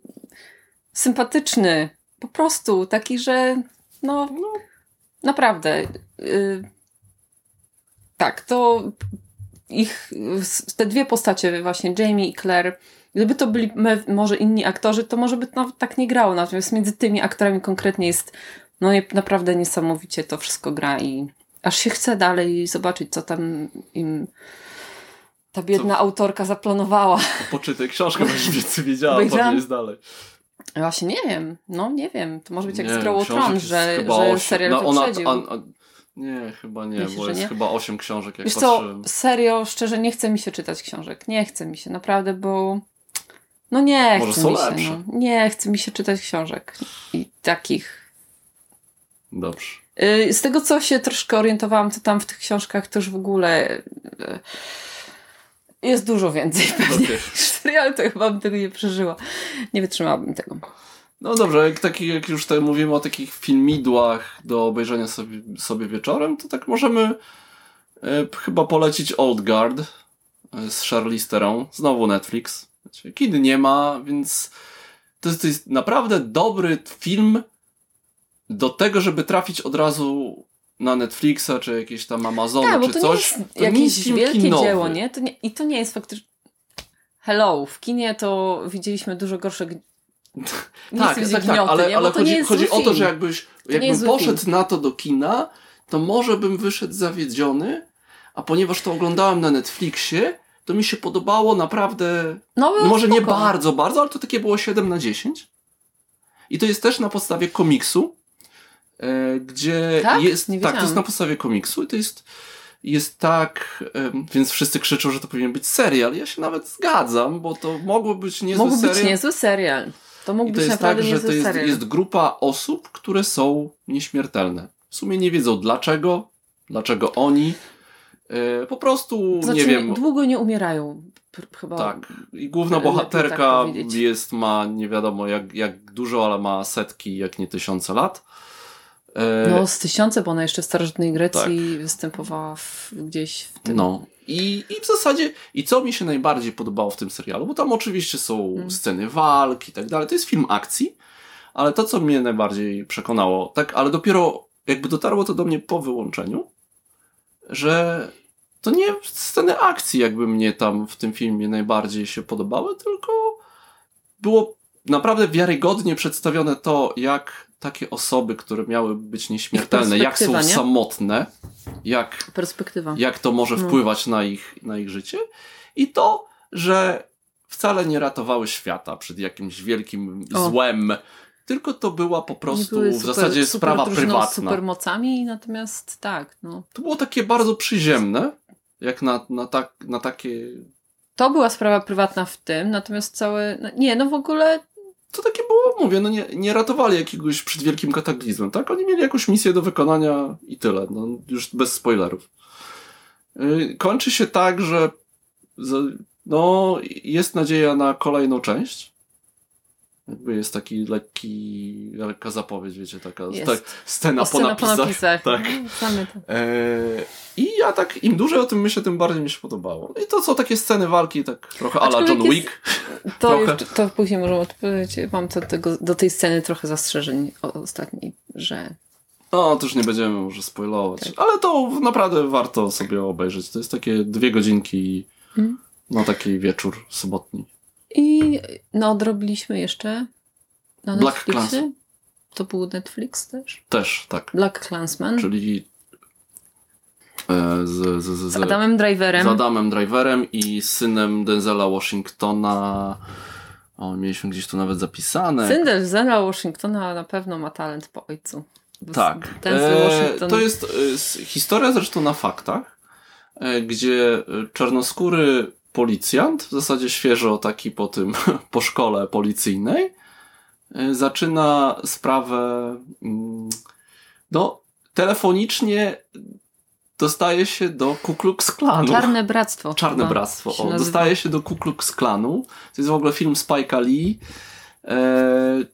sympatyczny. Po prostu taki, że no, no naprawdę. Yy, tak, to ich, te dwie postacie, właśnie Jamie i Claire, gdyby to byli może inni aktorzy, to może by to tak nie grało. Natomiast między tymi aktorami konkretnie jest no naprawdę niesamowicie to wszystko gra i aż się chce dalej zobaczyć, co tam im ta biedna co? autorka zaplanowała. Poczytaj książkę, będziesz więcej wiedziała, co jest dalej. Właśnie nie wiem, no nie wiem. To może być jak z Tron, że, że serial no, ona, wyprzedził. A, a, nie, chyba nie, Myślisz, bo jest nie? chyba osiem książek, jak Wiesz patrzyłem. co, serio, szczerze, nie chce mi się czytać książek. Nie chce mi się, naprawdę, bo no nie Może chce mi się. No. Nie chce mi się czytać książek i takich. Dobrze. Y, z tego, co się troszkę orientowałam, to tam w tych książkach też w ogóle y, jest dużo więcej pewnie. Okay. Serial to chyba bym tego nie przeżyła. Nie wytrzymałabym tego. No dobrze, jak, taki, jak już tutaj mówimy o takich filmidłach do obejrzenia sobie, sobie wieczorem, to tak możemy e, chyba polecić Old Guard e, z Charlize Theron. Znowu Netflix. Kiedy nie ma, więc to jest, to jest naprawdę dobry film do tego, żeby trafić od razu na Netflixa, czy jakieś tam Amazony, tak, czy to coś. Nie jest to jakieś wielkie kinowy. dzieło, nie? To nie? I to nie jest faktycznie... Hello, w kinie to widzieliśmy dużo gorsze tak, tak, tak, ale, nie? ale chodzi, chodzi o to, że jakbyś, jakbym poszedł film. na to do kina, to może bym wyszedł zawiedziony, a ponieważ to oglądałem na Netflixie, to mi się podobało naprawdę, no, no może spoko. nie bardzo, bardzo, ale to takie było 7 na 10. I to jest też na podstawie komiksu, e, gdzie tak? jest, tak, to jest na podstawie komiksu i to jest, jest tak, e, więc wszyscy krzyczą, że to powinien być serial. Ja się nawet zgadzam, bo to mogło być niezły Mógł serial. być niezły serial. To mógł być to jest tak, że to jest, jest grupa osób, które są nieśmiertelne. W sumie nie wiedzą dlaczego, dlaczego oni. Yy, po prostu znaczy, nie wiem. Długo nie umierają. Chyba tak. I główna bohaterka tak jest, ma nie wiadomo jak, jak dużo, ale ma setki, jak nie tysiące lat. E, no, z tysiące, bo ona jeszcze w starożytnej Grecji tak. występowała w, gdzieś w tym. No. I, I w zasadzie, i co mi się najbardziej podobało w tym serialu, bo tam oczywiście są hmm. sceny walk i tak dalej, to jest film akcji, ale to, co mnie najbardziej przekonało, tak, ale dopiero jakby dotarło to do mnie po wyłączeniu, że to nie sceny akcji jakby mnie tam w tym filmie najbardziej się podobały, tylko było naprawdę wiarygodnie przedstawione to, jak takie osoby, które miały być nieśmiertelne, jak są nie? samotne, jak, Perspektywa. jak to może no. wpływać na, ich, na ich życie. I to, że wcale nie ratowały świata przed jakimś wielkim o. złem, tylko to była po prostu w super, zasadzie super sprawa prywatna. Z supermocami, natomiast tak. No. To było takie bardzo przyziemne, jak na, na, tak, na takie. To była sprawa prywatna w tym, natomiast całe. No, nie, no w ogóle to takie było, mówię, no nie, nie ratowali jakiegoś przed wielkim kataklizmem, tak? Oni mieli jakąś misję do wykonania i tyle, no już bez spoilerów. Yy, kończy się tak, że no, jest nadzieja na kolejną część. Jest taki lekki, lekka zapowiedź, wiecie, taka tak, scena, o, po, scena napisach. po napisach. Tak. No, e, I ja tak, im dłużej o tym myślę, tym bardziej mi się podobało. I to są takie sceny walki, tak trochę ala John jest, Wick. To, już, to później możemy odpowiedzieć. Mam do, tego, do tej sceny trochę zastrzeżeń ostatniej, że no, to już nie będziemy może spoilować. Tak. Ale to naprawdę warto sobie obejrzeć. To jest takie dwie godzinki hmm? na taki wieczór sobotni. I no, odrobiliśmy jeszcze na Black Netflixie. To był Netflix też? Też, tak. Black Clansman. Czyli e, z, z, z, z, Adamem Driverem. Z Adamem Driverem i synem Denzela Washingtona. O, mieliśmy gdzieś tu nawet zapisane. Syn Denzela Washingtona na pewno ma talent po ojcu. Tak. E, to jest e, historia zresztą na faktach, gdzie czarnoskóry policjant, w zasadzie świeżo taki po tym, po szkole policyjnej, y, zaczyna sprawę, mm, no, telefonicznie dostaje się do Ku Klux Klanu. Czarne Bractwo. Czarne Bractwo, o, dostaje się do Ku Klux Klanu. To jest w ogóle film Spike'a Lee, e,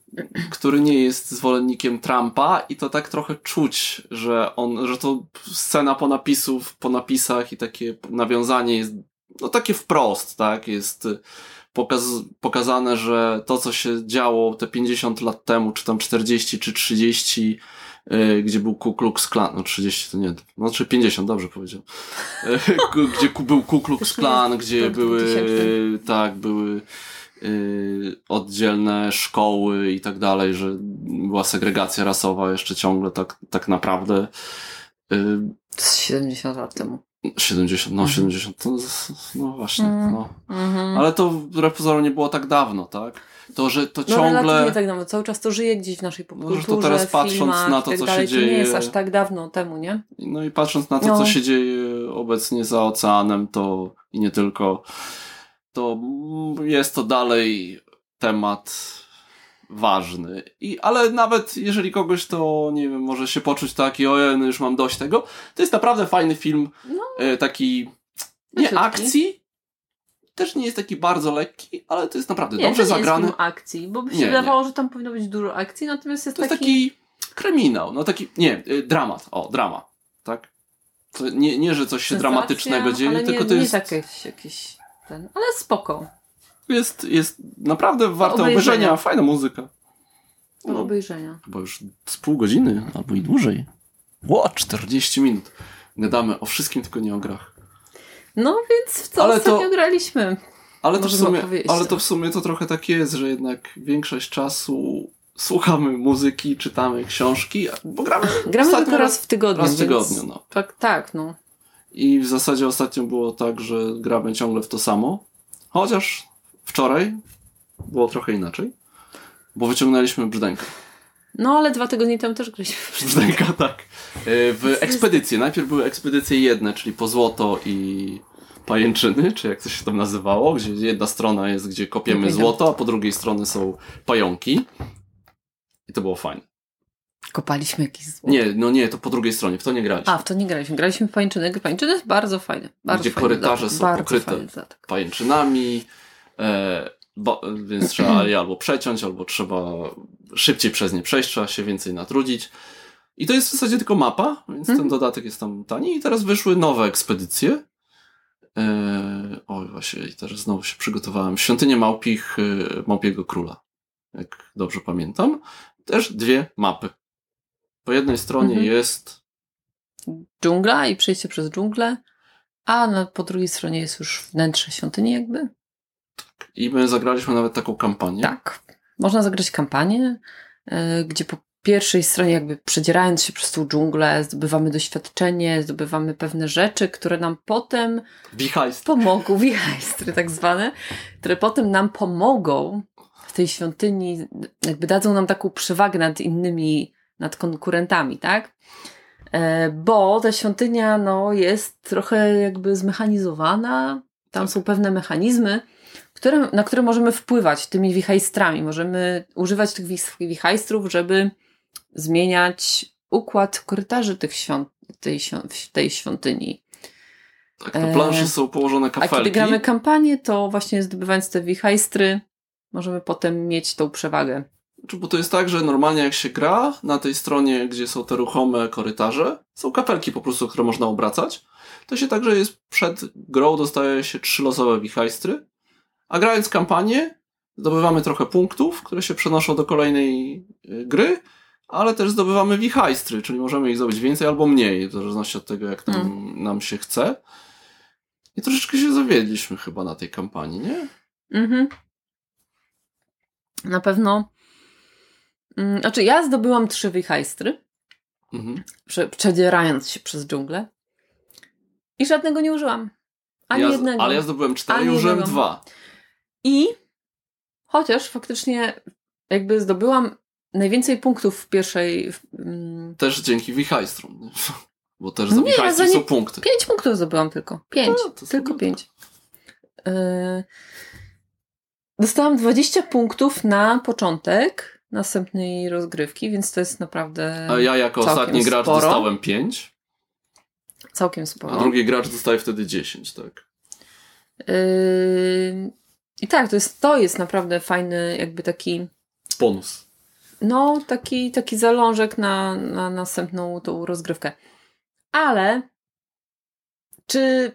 który nie jest zwolennikiem Trumpa i to tak trochę czuć, że on, że to scena po napisów, po napisach i takie nawiązanie jest no takie wprost, tak? Jest y, pokaz, pokazane, że to, co się działo te 50 lat temu, czy tam 40, czy 30, y, gdzie był Ku Klux Klan, no 30 to nie, no czy 50, dobrze powiedział, Y, gdzie ku- był Ku Klux Klan, gdzie były, 2000. tak, były oddzielne szkoły i tak dalej, że była segregacja rasowa jeszcze ciągle tak, tak naprawdę. Y, To jest 70 lat temu. 70, no Mhm. 70, to, z- no właśnie, Mhm. no. Mhm. Ale to wbrew pozorom nie było tak dawno, tak? To, że to No ciągle... relatywnie tak dawno, cały czas to żyje gdzieś w naszej No, że to popkulturze, teraz patrząc filmach na to, tak co się dalej, to nie dzieje- jest aż tak dawno temu, nie? No i patrząc na to, No. co się dzieje obecnie za oceanem, to i nie tylko, to jest to dalej temat ważny. I, ale nawet jeżeli kogoś to, nie wiem, może się poczuć taki, ojej, no już mam dość tego, to jest naprawdę fajny film, No. e, taki nie akcji, też nie jest taki bardzo lekki, ale to jest naprawdę Nie, dobrze to nie zagrany. jest film akcji, bo by się Nie, wydawało, że tam powinno być dużo akcji, natomiast jest To jest taki... taki kryminał, no taki, nie, y, dramat, o, drama, tak? To nie, nie, że coś się sensacja, dramatycznego dzieje, nie, tylko to nie jest, jest jakiś, jakiś ten, ale spoko. Jest, jest naprawdę warte obejrzenia. obejrzenia, fajna muzyka. Do No, obejrzenia. chyba już z pół godziny, albo i dłużej. Ło, 40 minut. Gadamy o wszystkim, tylko nie o grach. No więc w co Ale to- ostatnio graliśmy? Ale to, w sumie, ale to trochę. w sumie to trochę tak jest, że jednak większość czasu słuchamy muzyki, czytamy książki, bo gramy, Gramy tylko raz w tygodniu. raz w tygodniu. No. Tak, tak, no. I w zasadzie ostatnio było tak, że gramy ciągle w to samo. Chociaż wczoraj było trochę inaczej. Bo wyciągnęliśmy brzdękę. No ale dwa tygodnie temu też graliśmy. w Brzdęka, tak. E, W ekspedycje. Najpierw były ekspedycje jedne, czyli po złoto i pajęczyny, czy jak to się tam nazywało, gdzie jedna strona jest, gdzie kopiemy złoto, a po drugiej stronie są pająki. I to było fajne. Kopaliśmy jakieś złoto. Nie, no nie, to po drugiej stronie, w to nie graliśmy. A, w to nie graliśmy. Graliśmy w pańczyny. Pańczyny jest bardzo fajne. Bardzo Gdzie fajny korytarze są bardzo pokryte. Dodatek. pajęczynami, bo, więc trzeba je albo przeciąć, albo trzeba szybciej przez nie przejść, trzeba się więcej natrudzić. I to jest w zasadzie tylko mapa, więc ten Mhm. dodatek jest tam tani. I teraz wyszły nowe ekspedycje. E, oj, właśnie, i teraz znowu się przygotowałem. Świątynię Małpich, e, Małpiego Króla, jak dobrze pamiętam. Też dwie mapy. Po jednej stronie Mhm. jest Dżungla i przejście przez dżunglę, a na, po drugiej stronie jest już wnętrze świątyni jakby. I my zagraliśmy nawet taką kampanię. Tak. Można zagrać kampanię, y, gdzie po pierwszej stronie jakby przedzierając się przez tą dżunglę zdobywamy doświadczenie, zdobywamy pewne rzeczy, które nam potem Wichajst. pomogą, wichajstry tak zwane, które potem nam pomogą w tej świątyni, jakby dadzą nam taką przewagę nad innymi, nad konkurentami, tak? E, Bo ta świątynia no, jest trochę jakby zmechanizowana, tam są pewne mechanizmy, które, na które możemy wpływać tymi wichajstrami. Możemy używać tych wich- wichajstrów, żeby zmieniać układ korytarzy tych świąt, tej, tej świątyni. Tak, na planszy są położone A kafelki. kiedy gramy kampanię, to właśnie zdobywając te wichajstry, możemy potem mieć tą przewagę. Znaczy, Bo to jest tak, że normalnie jak się gra, na tej stronie, gdzie są te ruchome korytarze, są kapelki po prostu, które można obracać. To się także jest przed grą dostaje się trzy losowe wichajstry, a grając kampanię zdobywamy trochę punktów, które się przenoszą do kolejnej y, gry, ale też zdobywamy wichajstry, czyli możemy ich zdobyć więcej albo mniej, w zależności od tego, jak nam, nam się chce. I troszeczkę się zawiedliśmy chyba na tej kampanii, nie? Mhm. Na pewno. Mm, Znaczy, ja zdobyłam trzy wichajstry, Mhm. prze, przedzierając się przez dżunglę. I żadnego nie użyłam. Ani ja, jednego. Ale ja zdobyłem cztery i użyłem dwa. I chociaż faktycznie jakby zdobyłam najwięcej punktów w pierwszej. w- mm, Też dzięki wichajstrom. Bo też za za nie- są punkty. Pięć punktów zdobyłam tylko. Pięć. A, tylko pięć. Yy, dostałam 20 punktów na początek następnej rozgrywki, więc to jest naprawdę A ja jako ostatni gracz sporo. dostałem pięć, całkiem a sporo. drugi gracz dostaje wtedy dziesięć, tak. Yy, I tak, to jest, to jest naprawdę fajny, jakby taki, Bonus. no, taki, taki zalążek na, na następną tą rozgrywkę. Ale czy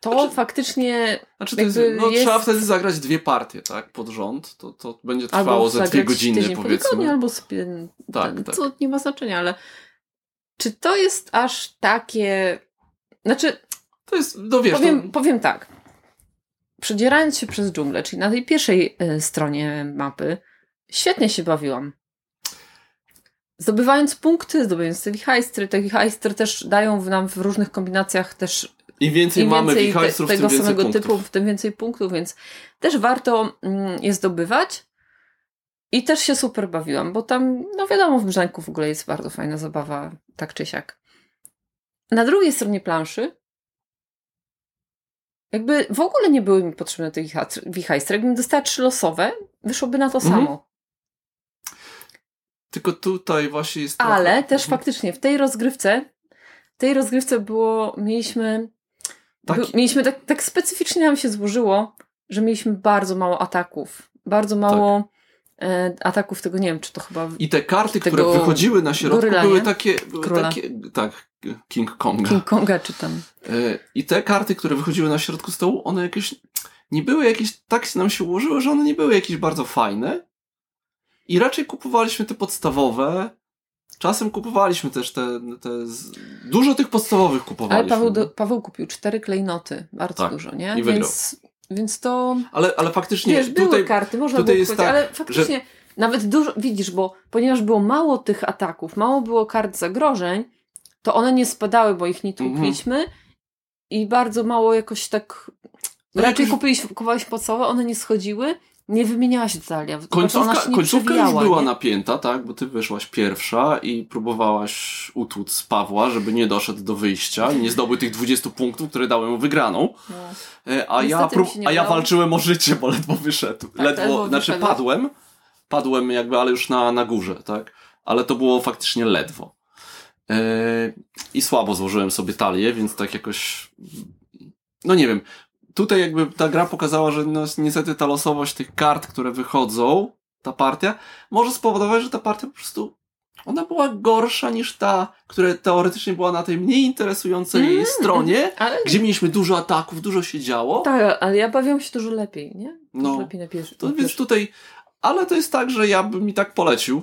To Znaczy- faktycznie Znaczy, to jest, no, jest- trzeba wtedy zagrać dwie partie, tak? Pod rząd. To, to będzie trwało albo ze dwie godziny, tydzień po tygodniu, powiedzmy. albo sobie... Tak, ten, tak. Co nie ma znaczenia, ale czy to jest aż takie... Znaczy, To jest, no wiesz, powiem, to, powiem tak. Przedzierając się przez dżunglę, czyli na tej pierwszej y, stronie mapy, świetnie się bawiłam. Zdobywając punkty, zdobywając te wichajstry, te wichajstry też dają nam w różnych kombinacjach też im więcej im mamy więcej te, tego samego punktów. typu, tym więcej punktów, więc też warto mm, je zdobywać. I też się super bawiłam, bo tam, no wiadomo, w Brzęku w ogóle jest bardzo fajna zabawa, tak czy siak. Na drugiej stronie planszy jakby w ogóle nie były mi potrzebne te wicha- wichajstry. Jakbym dostała trzy losowe, wyszłoby na to Mhm. samo. Tylko tutaj właśnie jest Ale trochę... też Mhm. faktycznie w tej rozgrywce, w tej rozgrywce było, mieliśmy, Taki- by, mieliśmy tak, tak specyficznie nam się złożyło, że mieliśmy bardzo mało ataków. Bardzo mało Tak. e, ataków tego, nie wiem, czy to chyba I te karty, tego które wychodziły na środku, goryla, były takie, takie. Tak, King Konga. King Konga czy tam. E, I te karty, które wychodziły na środku stołu, one jakieś nie były jakieś, tak się nam się ułożyły, że one nie były jakieś bardzo fajne. I raczej kupowaliśmy te podstawowe. Czasem kupowaliśmy też te, te z... dużo tych podstawowych Ale kupowaliśmy. Paweł, do, Paweł kupił cztery klejnoty, bardzo Tak. dużo, nie? I wygrał. Więc, więc to, ale, ale faktycznie wiesz, były tutaj karty, można tutaj było kupować, tak, ale faktycznie nawet dużo, widzisz, bo ponieważ było mało tych ataków, mało było kart zagrożeń, to one nie spadały, bo ich nie Mhm. tłukliśmy i bardzo mało jakoś tak No raczej jakoś- kupiliśmy, kupowaliśmy podstawowe, one nie schodziły, nie wymieniała się talia. Znaczy, Końcówka, końcówka już była nie? napięta, tak? Bo ty wyszłaś pierwsza i próbowałaś utłuc Pawła, żeby nie doszedł do wyjścia i nie zdobył tych 20 punktów, które dały mu wygraną. No. E, A, ja, Niestety a ja walczyłem o życie, bo ledwo wyszedł. ledwo, ledwo znaczy padłem. Padłem jakby, ale już na, na górze, tak? Ale to było faktycznie ledwo. E, I słabo złożyłem sobie talię, więc tak jakoś. No nie wiem. Tutaj jakby ta gra pokazała, że no, niestety ta losowość tych kart, które wychodzą, ta partia, może spowodować, że ta partia po prostu ona była gorsza niż ta, która teoretycznie była na tej mniej interesującej Mm, stronie, Ale gdzie mieliśmy dużo ataków, dużo się działo. tak, ale ja bawiłam się dużo lepiej, nie? Dużo No. lepiej na pierwszy. To na więc tutaj, ale to jest tak, że ja bym mi tak polecił.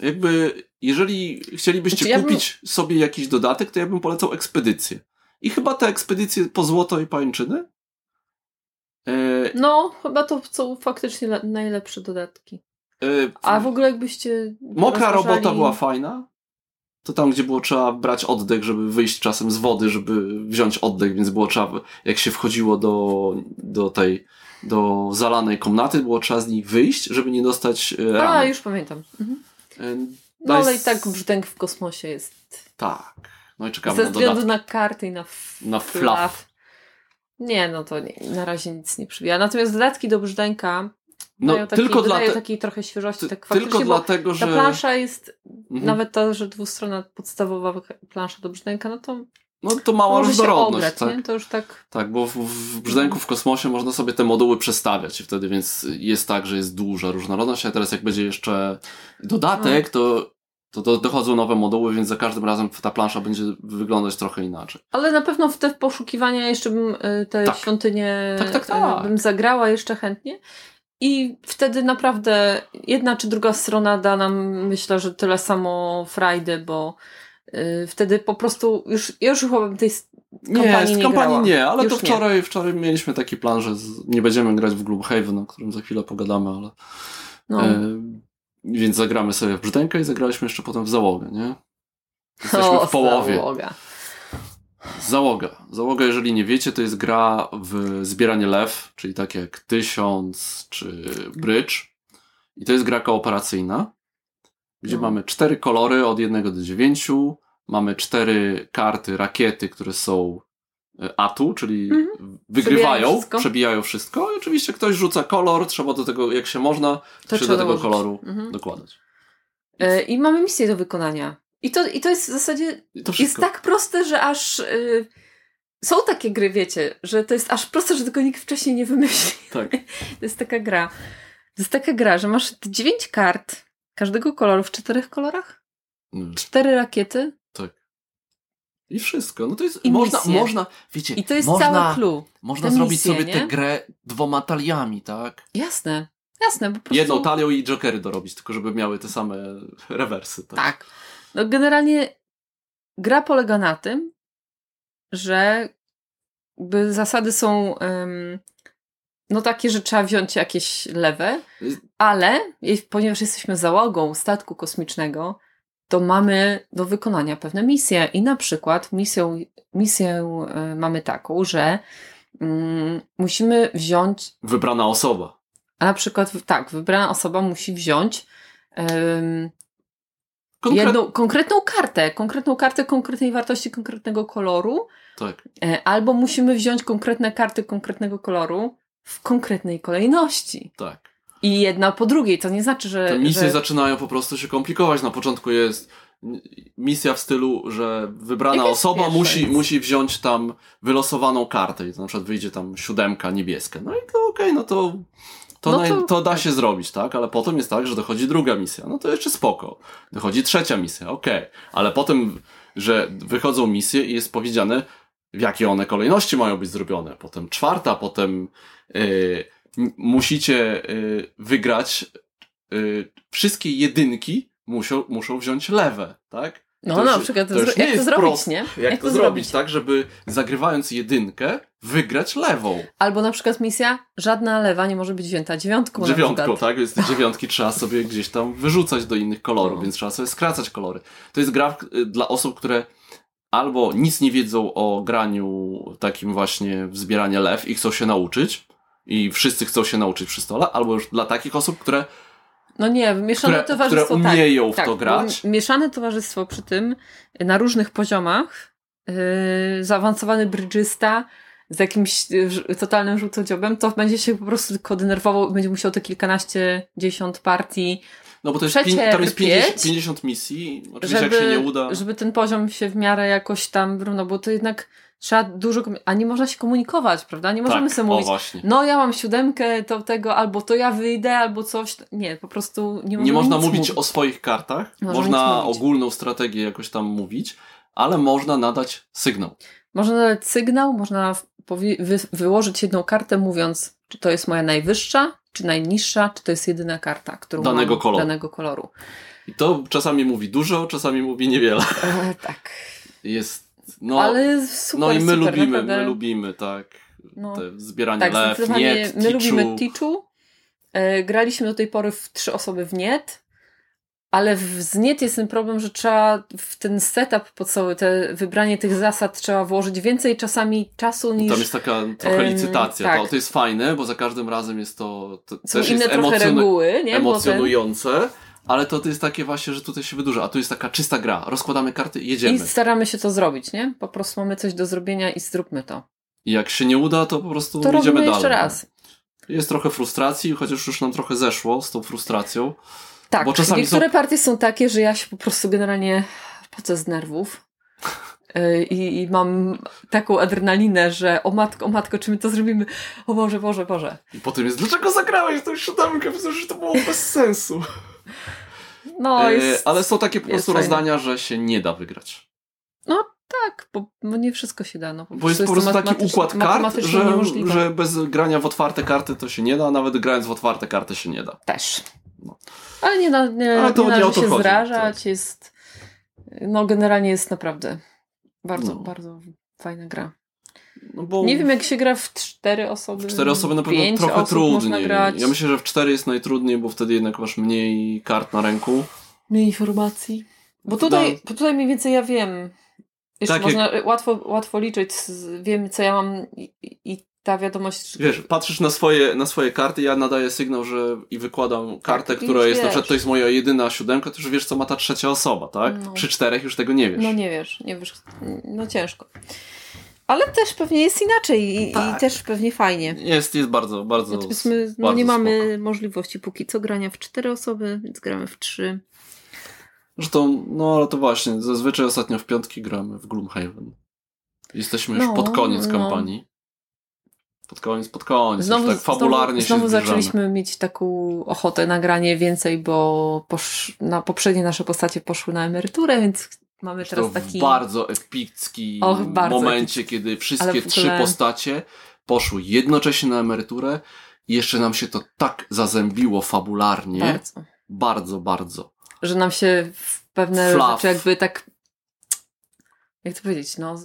Jakby, jeżeli chcielibyście Znaczy, ja bym- kupić sobie jakiś dodatek, to ja bym polecał ekspedycję. I chyba te ekspedycje po złoto i pajęczyny. E, No, chyba to są faktycznie le- najlepsze dodatki. e, A w ogóle jakbyście. Mokra rozważali- robota była fajna. To tam, gdzie było trzeba brać oddech, żeby wyjść czasem z wody, żeby wziąć oddech, więc było trzeba, jak się wchodziło do, do tej, do zalanej komnaty, było trzeba z niej wyjść, żeby nie dostać e, rany. A, już pamiętam. Mhm. No ale i jest- tak brzdęk w kosmosie jest. Tak. No i czekamy Ze na względu na karty i na, f- Na fluff. Nie, no to nie, na razie nic nie przybija. Natomiast dodatki do brzdęka No, dają takiej, tylko, dodają dlate, takiej trochę świeżości. Tak tylko dlatego, że... ta plansza jest, Mhm. nawet ta, że dwustronna podstawowa plansza do brzdęka, no to No to mała może różnorodność, ograć, tak? nie? To już tak... Tak, bo w, w brzdęku w kosmosie można sobie te moduły przestawiać i wtedy więc jest tak, że jest duża różnorodność, a teraz jak będzie jeszcze dodatek, to, to, to dochodzą nowe moduły, więc za każdym razem ta plansza będzie wyglądać trochę inaczej. Ale na pewno w te poszukiwania jeszcze bym y, te Tak. świątynie Tak, tak, y, tak. bym zagrała jeszcze chętnie. I wtedy naprawdę jedna czy druga strona da nam, myślę, że tyle samo frajdy, bo wtedy po prostu już, ja już chyba bym tej Nie, kampanii nie kampanii grała. nie, ale Już to nie. wczoraj, wczoraj mieliśmy taki plan, że z, nie będziemy grać w Gloomhaven, o którym za chwilę pogadamy, ale No. e, więc zagramy sobie w brzdękę i zagraliśmy jeszcze potem w załogę, nie? Jesteśmy O, w połowie. załoga. Załoga. Załoga, jeżeli nie wiecie, to jest gra w zbieranie lew, czyli tak jak Tysiąc czy Bridge. I to jest gra kooperacyjna, gdzie No. mamy cztery kolory od jednego do dziewięciu. Mamy cztery karty, rakiety, które są e, atu, czyli Mhm. wygrywają, wszystko. przebijają wszystko. I oczywiście ktoś rzuca kolor, trzeba do tego, jak się można, To się do tego koloru Mhm. dokładać. Y, I mamy misję do wykonania. I to, I to jest w zasadzie jest tak proste, że aż. Y, są takie gry, wiecie, że to jest aż proste, że tego nikt wcześniej nie wymyślił. tak. To jest taka gra. To jest taka gra, że masz dziewięć kart każdego koloru w czterech kolorach, Mm, cztery rakiety Tak. I wszystko. No to jest, I można, misje. można, wiecie, I to jest można, cały clue. można te zrobić misje, sobie nie? tę grę dwoma taliami, tak? Jasne, jasne, po prostu... Jedną talią i jokery dorobić, tylko żeby miały te same rewersy, tak? Tak. No generalnie gra polega na tym, że zasady są em, no takie, że trzeba wziąć jakieś lewe, Y- ale ponieważ jesteśmy załogą statku kosmicznego, to mamy do wykonania pewne misje i na przykład misją, misję e, mamy taką, że mm, musimy wziąć Wybrana osoba. a na przykład, tak, wybrana osoba musi wziąć Konkret... jedną konkretną kartę, konkretną kartę konkretnej wartości, konkretnego koloru, Tak. e, albo musimy wziąć konkretne karty konkretnego koloru w konkretnej kolejności. Tak. I jedna po drugiej, to nie znaczy, że. Te misje że... zaczynają po prostu się komplikować. Na początku jest misja w stylu, że wybrana osoba pierwsza musi, jest. musi wziąć tam wylosowaną kartę i to na przykład wyjdzie tam siódemka niebieska. No i to okej, no to to, No naj, to- to da się zrobić, tak? Ale potem jest tak, że dochodzi druga misja. No to jeszcze spoko. Dochodzi trzecia misja, okej. Ale potem, że wychodzą misje i jest powiedziane, w jakiej one kolejności mają być zrobione. Potem czwarta, potem yy, m- musicie yy, wygrać yy, wszystkie jedynki muszą, muszą wziąć lewe, tak? No, to na przykład, to jak to zrobić, proste. nie? Jak, to, zrobić, tak, żeby zagrywając jedynkę, wygrać lewą. Albo na przykład misja, żadna lewa nie może być wzięta dziewiątką. Dziewiątką, tak? Więc te dziewiątki trzeba sobie gdzieś tam wyrzucać do innych kolorów, No. więc trzeba sobie skracać kolory. To jest gra y, dla osób, które albo nic nie wiedzą o graniu takim właśnie w zbieranie lew i chcą się nauczyć i wszyscy chcą się nauczyć przy stole, albo już dla takich osób, które No nie, mieszane które, towarzystwo. które tak. umieją w tak, to grać. bo Mieszane towarzystwo przy tym na różnych poziomach, yy, zaawansowany brydżysta z jakimś yy, totalnym żółtodziobem, to będzie się po prostu tylko denerwował, będzie musiał te kilkanaście, dziesiąt partii, No bo to jest pięć, tam jest przecierpieć, 50, 50 misji. Oczywiście jak żeby, się nie uda. żeby ten poziom się w miarę jakoś tam równo, bo to jednak trzeba dużo, a nie można się komunikować, prawda? Nie możemy tak, sobie mówić, właśnie. no ja mam siódemkę to tego, albo to ja wyjdę, albo coś. Nie, po prostu nie, Nie można mówić mówić. o swoich kartach, można mówić. ogólną strategię jakoś tam mówić, ale można nadać sygnał. Można dać sygnał, można wy, wyłożyć jedną kartę, mówiąc, czy to jest moja najwyższa, czy najniższa, czy to jest jedyna karta, którą Danego mam koloru. danego koloru. I to czasami mówi dużo, czasami mówi niewiele. E, tak. Jest, no, Ale super, no i my super, lubimy, naprawdę. my lubimy, tak, No. te zbieranie Tak, lew, niet, my lubimy ticzu. Ticzu. E, graliśmy do tej pory w trzy osoby w Niet, ale w z Niet jest ten problem, że trzeba w ten setup po cały, te wybranie tych zasad trzeba włożyć więcej czasami czasu niż... Tam jest taka trochę licytacja. tak. To, to jest fajne, bo za każdym razem jest to, to Są też inne jest trochę emocjonu- reguły, nie? Ten- emocjonujące, ale to, to jest takie właśnie, że tutaj się wydłuża. A tu jest taka czysta gra. Rozkładamy karty i jedziemy. I staramy się to zrobić, nie? Po prostu mamy coś do zrobienia i zróbmy to. I jak się nie uda, to po prostu To idziemy dalej. jeszcze raz. Jest trochę frustracji, chociaż już nam trochę zeszło z tą frustracją. Tak, niektóre są- partie są takie, że ja się po prostu generalnie pocę z nerwów. Yy, I, I mam taką adrenalinę, że o matko, o matko, czy my to zrobimy? O Boże, Boże, Boże. I potem jest, dlaczego zagrałeś tą siódemkę? Przecież że to było bez sensu. No, E, jest... ale są takie po prostu fajne. rozdania, że się nie da wygrać. Tak, bo, bo nie wszystko się da. No, Bo jest po prostu taki układ kart, że, niemożliwe. że bez grania w otwarte karty to się nie da, a nawet grając w otwarte karty się nie da. Też. No. Ale nie, na, nie, Ale to nie należy się chodzi, zrażać. tak. Jest, no generalnie jest naprawdę bardzo, No. bardzo fajna gra. No Nie wiem jak się gra w cztery osoby. w cztery osoby na pewno trochę trudniej. Ja myślę, że w cztery jest najtrudniej, bo wtedy jednak masz mniej kart na ręku. Mniej informacji. Bo To tutaj, da- bo tutaj mniej więcej ja wiem. Jeszcze Tak, można łatwo, łatwo liczyć. Wiem, co ja mam i- i ta wiadomość. Wiesz, patrzysz na swoje, na swoje karty, ja nadaję sygnał, że i wykładam kartę, Tak, która jest na wiesz. przykład to jest moja jedyna siódemka, to już wiesz, co ma ta trzecia osoba, tak? No. Przy czterech już tego nie wiesz. No nie wiesz, nie wiesz. No ciężko. Ale też pewnie jest inaczej i, Tak. i też pewnie fajnie. Jest, jest bardzo, bardzo. Natomiast my no, bardzo nie mamy spoko. możliwości póki co grania w cztery osoby, więc gramy w trzy. Zresztą, no ale to właśnie, zazwyczaj ostatnio w piątki gramy w Gloomhaven. Jesteśmy już No, pod koniec no. kampanii. Pod koniec, pod koniec. Znowu, tak fabularnie znowu, znowu zaczęliśmy mieć taką ochotę na granie więcej, bo posz, na poprzednie nasze postacie poszły na emeryturę, więc mamy teraz taki... w bardzo epicki Och, bardzo momencie, kiedy wszystkie w trzy ogóle- postacie poszły jednocześnie na emeryturę i jeszcze nam się to tak zazębiło fabularnie. Bardzo. Bardzo, bardzo. Że nam się w pewne Fluff. rzeczy jakby tak... Jak to powiedzieć? No,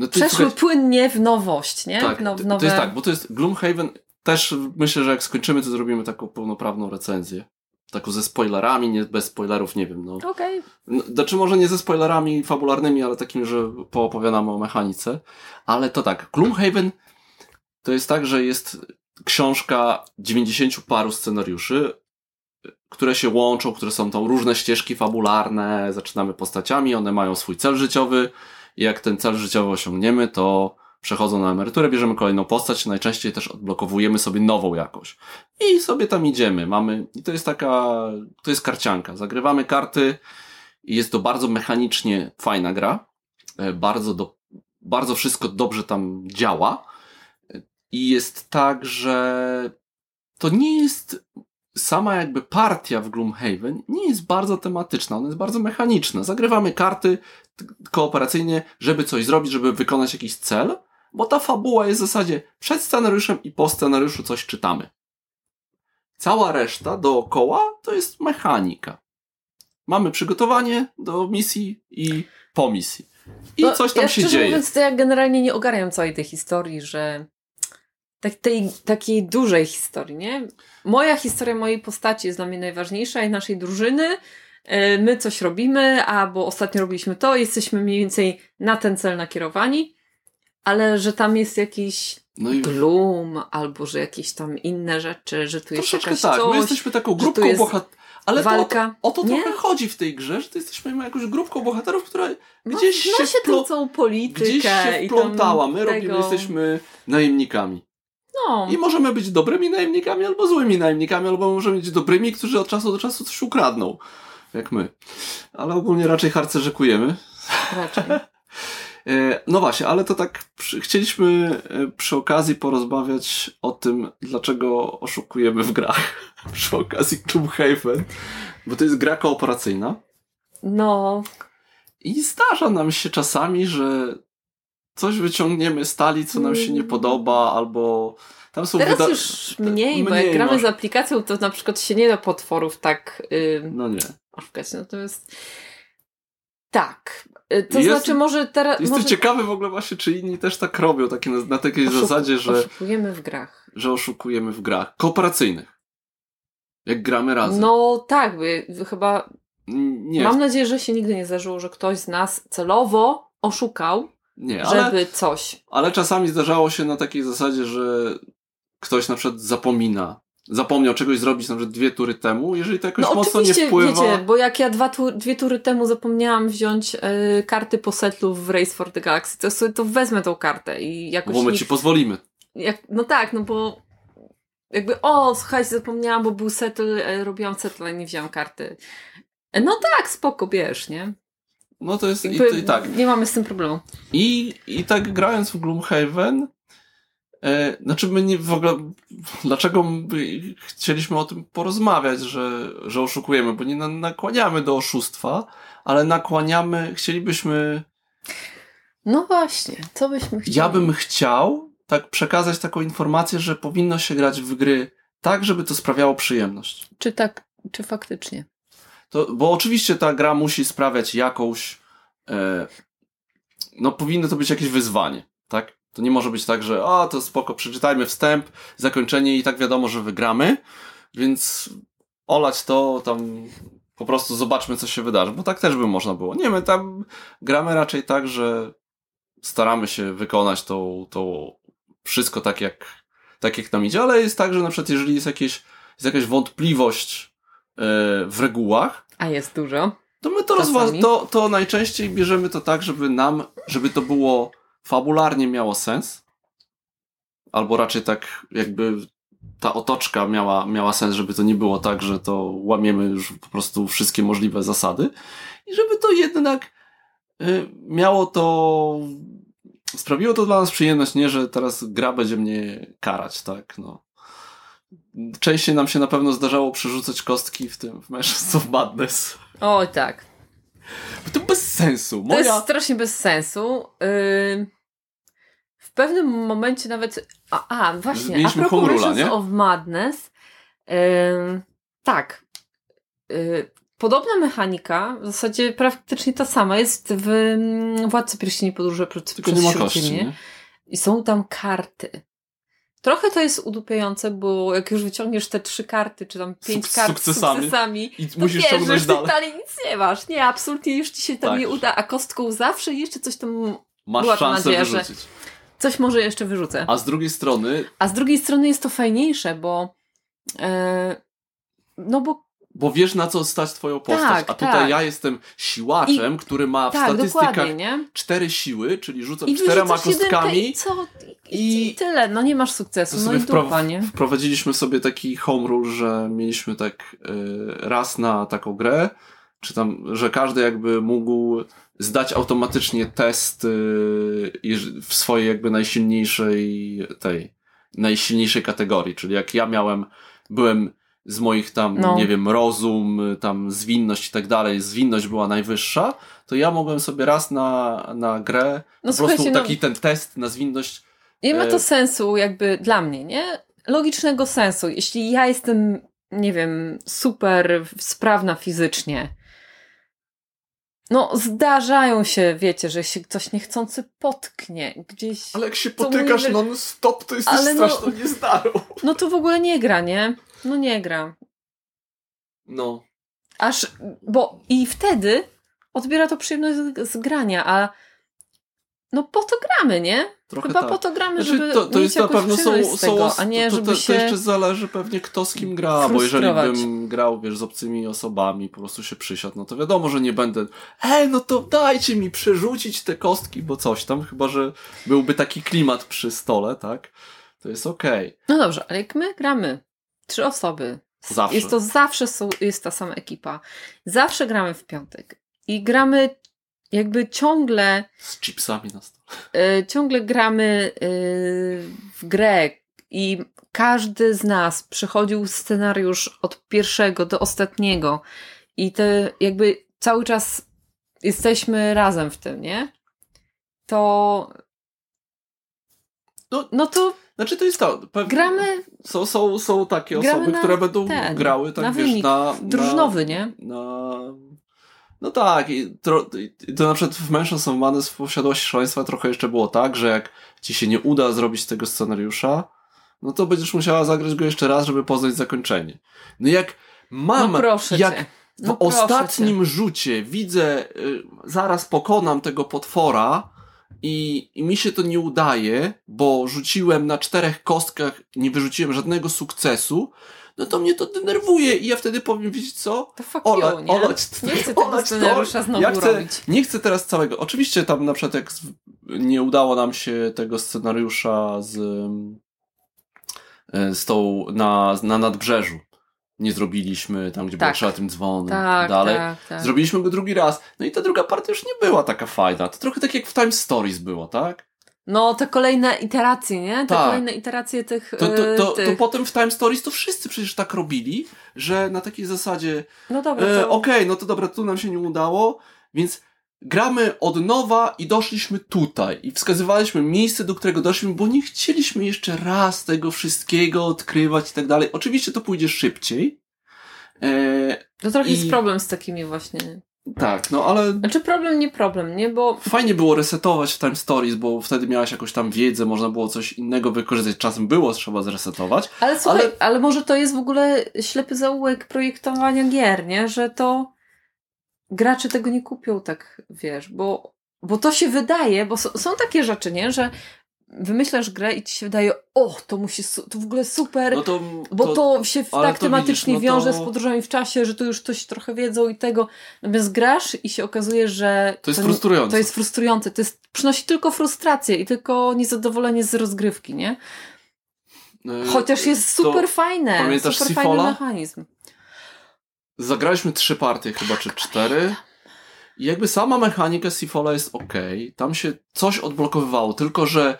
No to przeszły słuchaj, płynie w nowość, nie? tak, no, nowe... to jest tak, bo to jest Gloomhaven, też myślę, że jak skończymy, to zrobimy taką pełnoprawną recenzję. Taką ze spoilerami, nie bez spoilerów, nie wiem, no. Okej. No, Znaczy może nie ze spoilerami fabularnymi, ale takimi, że poopowiadamy o mechanice. Ale to tak, Gloomhaven to jest tak, że jest książka 90 paru scenariuszy, które się łączą, które są tam różne ścieżki fabularne, zaczynamy postaciami, one mają swój cel życiowy jak ten cel życiowy osiągniemy, to przechodzą na emeryturę, bierzemy kolejną postać, najczęściej też odblokowujemy sobie nową jakoś. I sobie tam idziemy, mamy, i to jest taka, to jest karcianka, zagrywamy karty, i jest to bardzo mechanicznie fajna gra. E, Bardzo, do, bardzo wszystko dobrze tam działa. E, I jest tak, że to nie jest sama jakby partia w Gloomhaven nie jest bardzo tematyczna, ona jest bardzo mechaniczna. Zagrywamy karty kooperacyjnie, żeby coś zrobić, żeby wykonać jakiś cel, bo ta fabuła jest w zasadzie przed scenariuszem i po scenariuszu coś czytamy. Cała reszta dookoła to jest mechanika. Mamy przygotowanie do misji i po misji. I No, coś tam ja się dzieje. mówiąc, to ja generalnie nie ogarniam całej tej historii, że tak, tej takiej dużej historii, nie? Moja historia mojej postaci jest dla mnie najważniejsza i naszej drużyny. E, My coś robimy, albo ostatnio robiliśmy to, jesteśmy mniej więcej na ten cel nakierowani, ale że tam jest jakiś No i gloom, albo że jakieś tam inne rzeczy, że tu jest jakaś tak. coś, My jesteśmy taką grupką bohaterów. Ale to, walka. o to, o to trochę chodzi w tej grze, że to jesteśmy jakąś grupką bohaterów, która Ma- gdzieś ma się się wplo- tą politykę gdzieś się wplątała. My robimy, tego- jesteśmy najemnikami. No, I możemy być dobrymi najemnikami albo złymi najemnikami, albo możemy być dobrymi, którzy od czasu do czasu coś ukradną. Jak my. Ale ogólnie raczej harcerzykujemy. raczej. E, No właśnie, ale to tak chcieliśmy e, przy okazji porozmawiać o tym, dlaczego oszukujemy w grach. przy okazji Gloomhaven. Bo to jest gra kooperacyjna. No, I zdarza nam się czasami, że coś wyciągniemy z co nam się nie podoba, albo tam są Teraz wyda- już mniej, bo mniej jak gramy z aplikacją, to na przykład się nie da potworów tak yy, No nie. oszukać. No to jest... Tak. Y, To Jest- znaczy może teraz... Jestem może... ciekawy w ogóle właśnie, czy inni też tak robią, takie na, na takiej Oszuk- zasadzie, że, Oszukujemy w grach. że oszukujemy w grach kooperacyjnych. Jak gramy razem. No tak, by chyba... nie, Mam nadzieję, że się nigdy nie zdarzyło, że ktoś z nas celowo oszukał, nie ale, żeby coś. ale czasami zdarzało się na takiej zasadzie, że ktoś na przykład zapomina, zapomniał czegoś zrobić na przykład dwie tury temu, jeżeli to jakoś No mocno nie oczywiście, wpływa. wiecie, bo jak ja dwa tu, dwie tury temu zapomniałam wziąć y, karty po setlu w Race for the Galaxy, to sobie to wezmę tą kartę i jakoś Bo my nikt- ci pozwolimy. jak, no tak, no bo jakby, o, słuchajcie, zapomniałam, bo był settle, e, robiłam settle, a nie wziąłam karty. E, No tak, spoko, bierz, nie? No to jest i, Jakby to, i tak. Nie mamy z tym problemu. I, I tak grając w Gloomhaven, e, znaczy my nie w ogóle, dlaczego my chcieliśmy o tym porozmawiać, że, że oszukujemy, bo nie na, nakłaniamy do oszustwa, ale nakłaniamy, chcielibyśmy, No właśnie, co byśmy chcieli? ja bym chciał tak przekazać taką informację, że powinno się grać w gry tak, żeby to sprawiało przyjemność. Czy tak, czy faktycznie? To, bo oczywiście ta gra musi sprawiać jakąś. E, no, powinno to być jakieś wyzwanie, tak? To nie może być tak, że a to spoko, przeczytajmy wstęp, zakończenie i tak wiadomo, że wygramy, więc olać to tam po prostu zobaczmy, co się wydarzy, bo tak też by można było. Nie, my tam gramy raczej tak, że staramy się wykonać to, to wszystko tak jak, tak jak nam idzie, ale jest tak, że na przykład jeżeli jest, jakieś, jest jakaś wątpliwość w regułach, A jest dużo. to my to, rozwa- to, to najczęściej bierzemy to tak, żeby nam, żeby to było fabularnie miało sens, albo raczej tak jakby ta otoczka miała, miała sens, żeby to nie było tak, że to łamiemy już po prostu wszystkie możliwe zasady i żeby to jednak y, miało to sprawiło to dla nas przyjemność, nie, że teraz gra będzie mnie karać, tak, no. Częściej nam się na pewno zdarzało przerzucać kostki w tym, w Mansions of Madness. Oj, tak. To bez sensu. To Moja... jest strasznie bez sensu. Yy, w pewnym momencie nawet. A, a właśnie, Mieliśmy a propos Visions nie? of Madness. Yy, tak. Yy, podobna mechanika, w zasadzie praktycznie ta sama, jest w Władcy Pierścieni Podróże Tylko przez nie ma kości, nie? I są tam karty. Trochę to jest udupiające, bo jak już wyciągniesz te trzy karty, czy tam pięć Suk- kart sukcesami. z sukcesami, I to musisz wiesz, że dalej. dalej nic nie masz. Nie, absolutnie już ci się tam Tak. nie uda, a kostką zawsze jeszcze coś tam, Masz Była szansę nadzieja, że- wyrzucić. coś może jeszcze wyrzucę. A z drugiej strony, A z drugiej strony jest to fajniejsze, bo e, no bo bo wiesz na co stać twoją postać. Tak, a tutaj tak. ja jestem siłaczem, który ma w tak, statystykach cztery siły, czyli rzucam I czterema kostkami. I co? I, I- I tyle, no nie masz sukcesu, no i wpro- dupa, nie? wprowadziliśmy sobie taki home rule, że mieliśmy tak y, raz na taką grę, czy tam, że każdy jakby mógł zdać automatycznie test y, w swojej jakby najsilniejszej tej, najsilniejszej kategorii, czyli jak ja miałem, byłem z moich tam, No. nie wiem, rozum, tam zwinność i tak dalej, zwinność była najwyższa, to ja mogłem sobie raz na, na grę No po prostu no- taki ten test na zwinność Nie ma E, to sensu jakby dla mnie, nie? Logicznego sensu. Jeśli ja jestem, nie wiem, super sprawna fizycznie, no zdarzają się, wiecie, że się ktoś niechcący potknie gdzieś. Ale jak się potykasz mówi, non-stop, to jesteś no- straszną niezdarą. No to w ogóle nie gra, nie? No nie gra. No. Aż, bo i wtedy odbiera to przyjemność z, z grania, a no po to gramy, nie? Trochę Chyba tak. po to gramy, Znaczy, żeby to, to mieć jest na pewno są, z tego, są a nie to, żeby to, się... to jeszcze zależy pewnie kto z kim gra, bo jeżeli bym grał, wiesz, z obcymi osobami, po prostu się przysiadł, no to wiadomo, że nie będę ej, no to dajcie mi przerzucić te kostki, bo coś tam, chyba, że byłby taki klimat przy stole, tak? To jest okej. No dobrze, ale jak my gramy, trzy osoby, Zawsze. jest to zawsze są, jest ta sama ekipa, zawsze gramy w piątek i gramy jakby ciągle, Z chipsami na stole. y, ciągle gramy y, w grę i każdy z nas przechodził scenariusz od pierwszego do ostatniego i te jakby cały czas jesteśmy razem w tym, nie? To No, no to Znaczy to jest to. Pewnie gramy Są, są, są takie osoby, na które będą ten, grały, tak na wiesz, wynik na, drużynowy, na, nie? Na... No tak, i tro... i to na przykład w Mansions of Madness w posiadłości szaleństwa trochę jeszcze było tak, że jak ci się nie uda zrobić tego scenariusza, no to będziesz musiała zagrać go jeszcze raz, żeby poznać zakończenie. No jak mam, no proszę jak cię. w No proszę ostatnim rzucie widzę, y, zaraz pokonam tego potwora i, i mi się to nie udaje, bo rzuciłem na czterech kostkach, nie wyrzuciłem żadnego sukcesu, no to mnie to denerwuje i ja wtedy powiem, wiecie co? To fuck Ola, you, nie? olać, Nie chcę tego olać scenariusza znowu ja chcę, robić. Nie chcę teraz całego. Oczywiście tam na przykład jak nie udało nam się tego scenariusza z, e, z tą na, na nadbrzeżu. Nie zrobiliśmy tam, gdzie Tak. było trzeba tym dzwonem i Tak, dalej. tak, tak. Zrobiliśmy go drugi raz. No i ta druga partia już nie była taka fajna. To trochę tak jak w Time Stories było, tak? No, te kolejne iteracje, nie? Te Tak. kolejne iteracje tych... To, to, to, e, to tych. potem w Time Stories to wszyscy przecież tak robili, że na takiej zasadzie No dobra, E, to... Okej, no to dobra, tu nam się nie udało, więc gramy od nowa i doszliśmy tutaj. I wskazywaliśmy miejsce, do którego doszliśmy, bo nie chcieliśmy jeszcze raz tego wszystkiego odkrywać i tak dalej. Oczywiście to pójdzie szybciej. E, To trochę i- jest problem z takimi właśnie... tak, no ale Znaczy problem, nie problem, nie? Bo fajnie było resetować w Time Stories, bo wtedy miałaś jakąś tam wiedzę, można było coś innego wykorzystać. Czasem było trzeba zresetować. Ale słuchaj, Ale- ale... może to jest w ogóle ślepy zaułek projektowania gier, nie? Że to gracze tego nie kupią tak, wiesz, bo, bo to się wydaje, bo są, są takie rzeczy, nie? Że wymyślasz grę i ci się wydaje, o, to musi, to w ogóle super, No to, bo to, się w- ale tak to tematycznie widzisz, no wiąże to- z podróżami w czasie, że tu już coś trochę wiedzą i tego. Natomiast grasz i się okazuje, że To jest frustrujące. To jest frustrujące. To jest, przynosi tylko frustrację i tylko niezadowolenie z rozgrywki, nie? e, Chociaż jest to super fajne. pamiętasz super fajny mechanizm. Zagraliśmy trzy partie chyba, czy cztery. I jakby sama mechanika Seafola jest ok. Tam się coś odblokowywało, tylko że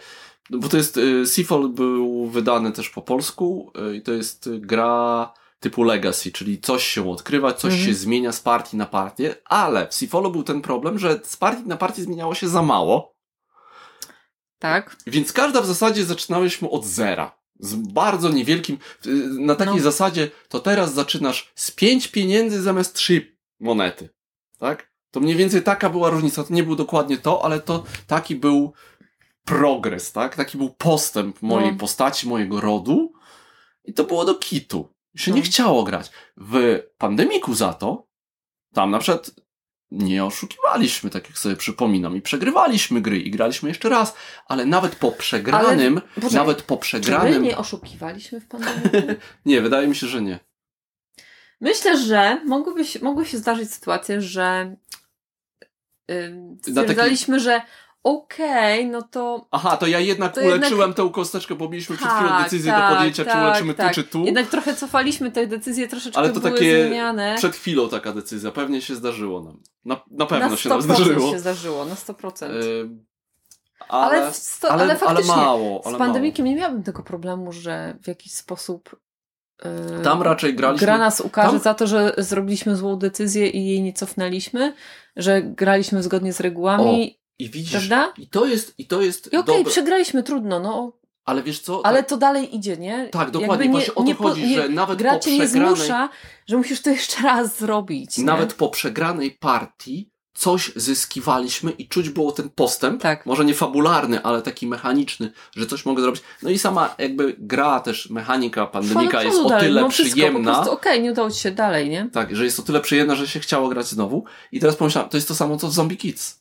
bo to jest, y, Seafall był wydany też po polsku y, i to jest gra typu Legacy, czyli coś się odkrywa, coś Mhm. się zmienia z partii na partię, ale w Sifolo był ten problem, że z partii na partię zmieniało się za mało, Tak. więc każda w zasadzie zaczynałyśmy od zera. Z bardzo niewielkim, y, na takiej No. zasadzie, to teraz zaczynasz z pięć pieniędzy zamiast trzy monety. Tak? To mniej więcej taka była różnica. To nie był dokładnie to, ale to taki był progres, tak? Taki był postęp mojej No. postaci, mojego rodu. I to było do kitu. Się No. nie chciało grać. W pandemiku za to, tam na przykład nie oszukiwaliśmy, tak jak sobie przypominam, i przegrywaliśmy gry i graliśmy jeszcze raz, ale nawet po przegranym, Poczekaj, nawet po Czy my przegranym, nie oszukiwaliśmy w pandemii? nie, wydaje mi się, że nie. Myślę, że mogłyby się, mogły się zdarzyć sytuacje, że taki- stwierdzaliśmy, że okej, no to Aha, to ja jednak To uleczyłem jednak- tę kosteczkę, bo mieliśmy przed chwilą Tak, decyzję tak, do podjęcia, czy tak, uleczymy tak. tu, czy tu. jednak trochę cofaliśmy te decyzje, troszeczkę Ale to były takie zmieniane. Przed chwilą taka decyzja, pewnie się zdarzyło nam. Na, na pewno na się nam 100% zdarzyło. się zdarzyło, na 100%. Ym, ale, ale, w sto, ale, ale, ale, faktycznie mało. z Ale pandemikiem nie miałabym tego problemu, że w jakiś sposób yy, mało. Tam raczej graliśmy. gra nas ukaże tam- za to, że zrobiliśmy złą decyzję i jej nie cofnęliśmy, że graliśmy zgodnie z regułami. I widzisz, Prawda? i to jest, i to jest I okej, dobre, przegraliśmy, trudno, no, ale wiesz co? ale tak, to dalej idzie, nie? tak, dokładnie, Jakby nie- o to nie chodzi, nie- że nawet Gra po cię nie przegranej, zmusza, że musisz to jeszcze raz zrobić. nie? nawet po przegranej partii coś zyskiwaliśmy i czuć było ten postęp, Tak. może nie fabularny, ale taki mechaniczny, że coś mogę zrobić. No i sama jakby gra też, mechanika pandemika jest o dalej, tyle no przyjemna, okej, nie udało ci się dalej, nie? tak, że jest o tyle przyjemna, że się chciało grać znowu. I teraz pomyślałem, to jest to samo co w Zombie Kids.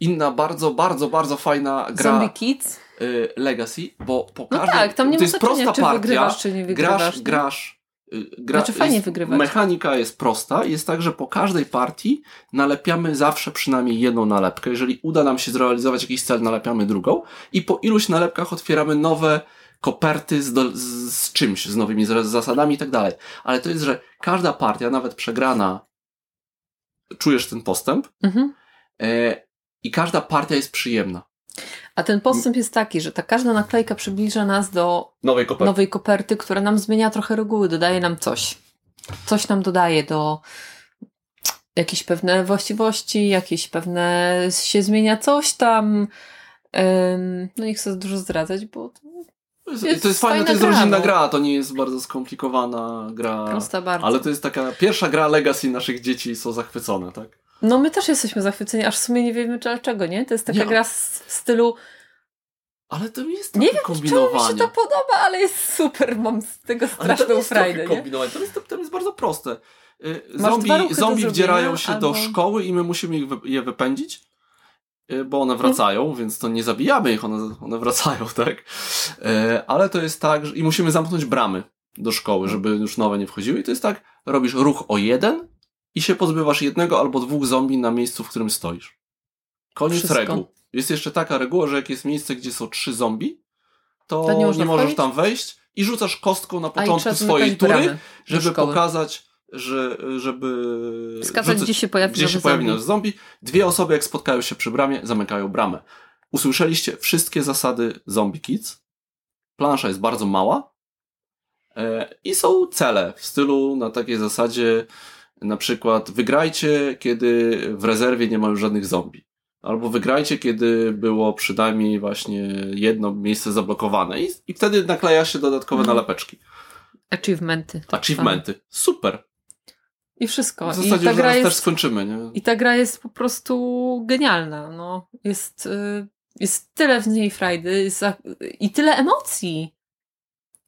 Inna bardzo, bardzo, bardzo fajna gra Zombie Kids? y, Legacy, bo po No każdej, tak, tam nie to jest prosta czy partia, wygrywasz, czy nie wygrywasz. grasz, nie? grasz, y, gra, Znaczy fajnie jest, wygrywać. Mechanika jest prosta, jest tak, że po każdej partii nalepiamy zawsze przynajmniej jedną nalepkę. Jeżeli uda nam się zrealizować jakiś cel, nalepiamy drugą i po iluś nalepkach otwieramy nowe koperty z, do, z, z czymś, z nowymi z- zasadami i tak dalej. Ale to jest, że każda partia, nawet przegrana, czujesz ten postęp Mhm. e, i każda partia jest przyjemna. A ten postęp jest taki, że ta każda naklejka przybliża nas do Nowej koperty. nowej koperty, która nam zmienia trochę reguły, dodaje nam coś. Coś nam dodaje do jakieś pewne właściwości, jakieś pewne się zmienia coś tam. No nie chcę dużo zdradzać, bo to jest, jest to jest fajne, fajna to jest gra, rodzinna no. gra, to nie jest bardzo skomplikowana gra. prosta bardzo. Ale to jest taka pierwsza gra Legacy naszych dzieci są zachwycone, tak? No my też jesteśmy zachwyceni, aż w sumie nie wiemy dlaczego, nie? To jest taka Ja- gra z- w stylu Ale to jest Nie trochę wiem, czemu mi się to podoba, ale jest super, mam z tego straszną frajdę, nie? kombinowanie. To jest, to jest bardzo proste. Y, Zombie, do zombie wdzierają się do albo- szkoły i my musimy je wypędzić, y, bo one wracają, więc to nie zabijamy ich, one, one wracają, tak? Y, Ale to jest tak, że, i musimy zamknąć bramy do szkoły, żeby już nowe nie wchodziły. I to jest tak, robisz ruch o jeden i się pozbywasz jednego albo dwóch zombie na miejscu, w którym stoisz. Koniec Wszystko. reguł. Jest jeszcze taka reguła, że jak jest miejsce, gdzie są trzy zombie, to, To nie nie, możesz wchodzić? tam wejść i rzucasz kostką na początku swojej tury, żeby pokazać, że, żeby Wskazać, rzucać- gdzie się pojawi gdzie się pojawi zombie. zombie. Dwie osoby, jak spotkają się przy bramie, zamykają bramę. Usłyszeliście wszystkie zasady Zombie Kids. Plansza jest bardzo mała. E, I są cele w stylu na takiej zasadzie na przykład wygrajcie, kiedy w rezerwie nie ma już żadnych zombie. Albo wygrajcie, kiedy było przynajmniej właśnie jedno miejsce zablokowane. I, i wtedy nakleja się dodatkowe Mhm. nalepeczki. Achievementy. tak Achievementy. Super. I wszystko. W I zasadzie ta, już gra zaraz też jest, skończymy, nie? I ta gra jest po prostu genialna. No. Jest, y, jest tyle w niej frajdy jest i tyle emocji.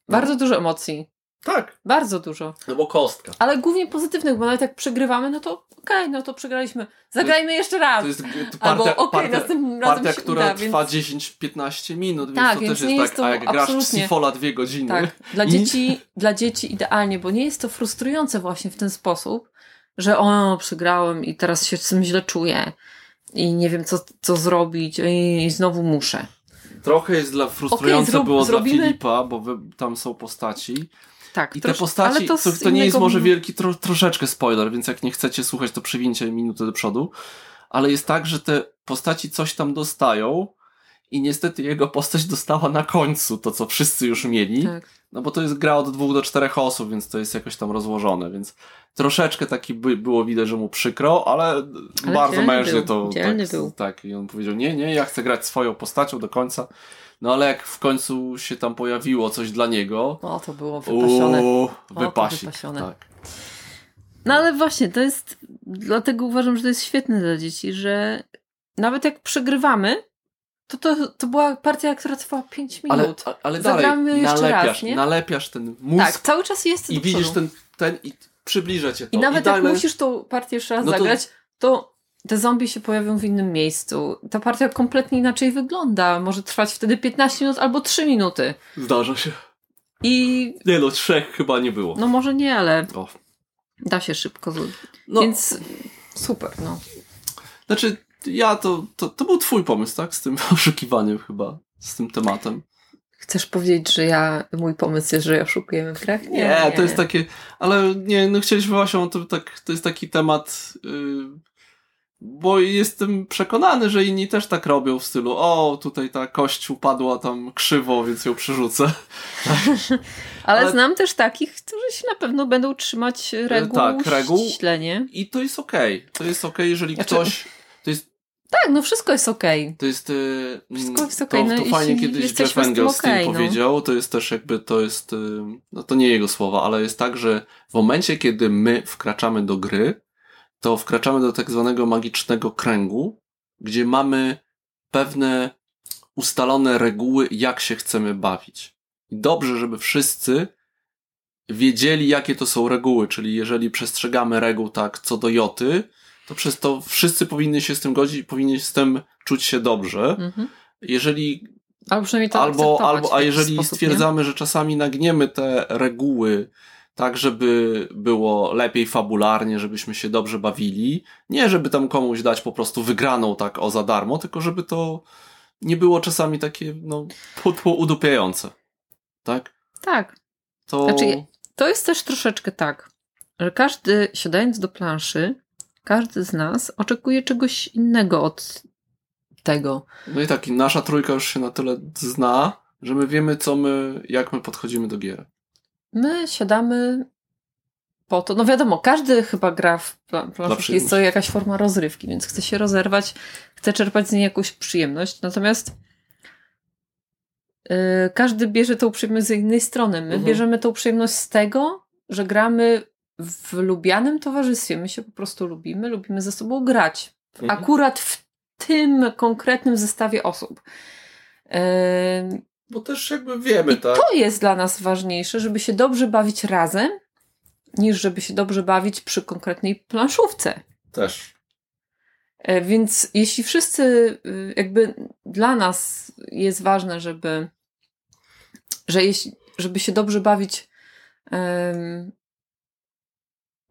Bardzo dużo emocji. Tak. Bardzo dużo. No bo kostka. Ale głównie pozytywnych, bo nawet jak przegrywamy, no to okej, no to przegraliśmy. Zagrajmy jeszcze raz. To jest to Albo partia, okej, partia, następnym razem partia która uda, trwa więc... 10-15 minut, więc Tak, to więc też nie jest jest tak, to a jak grasz w absolutnie- Sifola dwie godziny, Tak, dla I- dzieci, dla dzieci idealnie, bo nie jest to frustrujące właśnie w ten sposób, że o, przegrałem i teraz się z tym źle czuję i nie wiem, co, co zrobić i, i znowu muszę. trochę jest dla frustrujące zrób- było zrobimy- dla Filipa, bo wy, tam są postaci Tak, i te postaci, ale to, to, nie jest może wielki, tro, troszeczkę spoiler, więc jak nie chcecie słuchać, to przewincie minutę do przodu, ale jest tak, że te postaci coś tam dostają i niestety jego postać dostała na końcu to, co wszyscy już mieli. Tak. No bo to jest gra od dwóch do czterech osób, więc to jest jakoś tam rozłożone, więc troszeczkę taki by, było widać, że mu przykro, ale, Ale bardzo mężnie był, to dzielny tak, był. tak. I on powiedział, nie, nie, ja chcę grać swoją postacią do końca. No ale jak w końcu się tam pojawiło coś dla niego, O, to było wypasione. uuu, wypasik. wypasione. Tak. No ale właśnie, to jest, dlatego uważam, że to jest świetne dla dzieci, że nawet jak przegrywamy, to to, to była partia, która trwała 5 Ale, minut. ale Zagramy dalej, jeszcze nalepiasz, raz, nie? nalepiasz ten mózg tak, cały czas jest i widzisz ten, ten i przybliża cię to. I nawet dalej, jak musisz tą partię jeszcze raz No to- zagrać, to te zombie się pojawią w innym miejscu. Ta partia kompletnie inaczej wygląda. Może trwać wtedy 15 minut albo 3 minuty. Zdarza się. I Nie no, trzech chyba nie było. no może nie, ale O. da się szybko. No, Więc super, no. Znaczy, ja to, to, to był twój pomysł, tak? Z tym oszukiwaniem chyba, z tym tematem. Chcesz powiedzieć, że ja, mój pomysł jest, że oszukujemy w grach? Nie, to jest takie, ale nie, no chcieliśmy właśnie, to, tak, to jest taki temat, yy, bo jestem przekonany, że inni też tak robią w stylu, o, tutaj ta kość upadła tam krzywo, więc ją przerzucę. Ale, ale- znam też takich, którzy się na pewno będą trzymać reguł, tak, reguł. ściśle, nie? I to jest okej. To jest okej, jeżeli Znaczy- ktoś, to jest Tak, no wszystko jest okej. To jest. y, Wszystko jest to, okej, no to jeśli fajnie kiedyś Jeff z tym Engels okej, no. powiedział. To jest też jakby to jest. y, No to nie jego słowa, ale jest tak, że w momencie, kiedy my wkraczamy do gry, to wkraczamy do tak zwanego magicznego kręgu, gdzie mamy pewne ustalone reguły, jak się chcemy bawić. I dobrze, żeby wszyscy wiedzieli, jakie to są reguły, czyli jeżeli przestrzegamy reguł tak co do joty, to przez to wszyscy powinni się z tym godzić powinni z tym czuć się dobrze. Mhm. Jeżeli Albo albo, albo a jeżeli sposób, stwierdzamy, że czasami nagniemy te reguły tak, żeby było lepiej fabularnie, żebyśmy się dobrze bawili, nie żeby tam komuś dać po prostu wygraną tak o za darmo, tylko żeby to nie było czasami takie no pudło udupiające. Tak? Tak. To Znaczy, To jest też troszeczkę tak, że każdy siadając do planszy, każdy z nas oczekuje czegoś innego od tego. no i tak, i nasza trójka już się na tyle zna, że my wiemy co my, jak my podchodzimy do gier. My siadamy po to, no wiadomo, każdy chyba gra w pla- planszówki, jest to jakaś forma rozrywki, więc chce się rozerwać, chce czerpać z niej jakąś przyjemność, natomiast yy, każdy bierze tą przyjemność z innej strony. My Mhm. bierzemy tą przyjemność z tego, że gramy w lubianym towarzystwie. My się po prostu lubimy, lubimy ze sobą grać. Mhm. Akurat w tym konkretnym zestawie osób. Yy, Bo też jakby wiemy, i tak? to jest dla nas ważniejsze, żeby się dobrze bawić razem, niż żeby się dobrze bawić przy konkretnej planszówce. Też. E, Więc jeśli wszyscy, y, jakby dla nas jest ważne, żeby, że jeśli, żeby się dobrze bawić,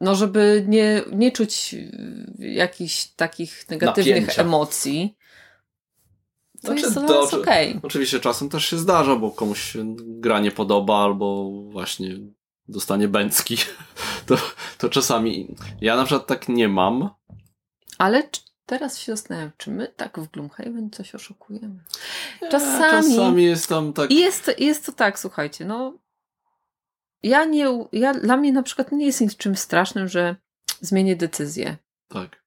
no żeby nie, nie czuć y, jakichś takich negatywnych Napięcia. emocji, to Znaczy, jest to-. Oczywiście czasem też się zdarza, bo komuś się gra nie podoba, albo właśnie dostanie bęcki. To, to czasami. Ja na przykład tak nie mam. Ale teraz się zastanawiam, czy my tak w Gloomhaven coś oszukujemy? Czasami- Czasami jest tam tak. I jest, jest to tak, słuchajcie, no ja nie, ja, dla mnie na przykład nie jest niczym strasznym, że zmienię decyzję. tak.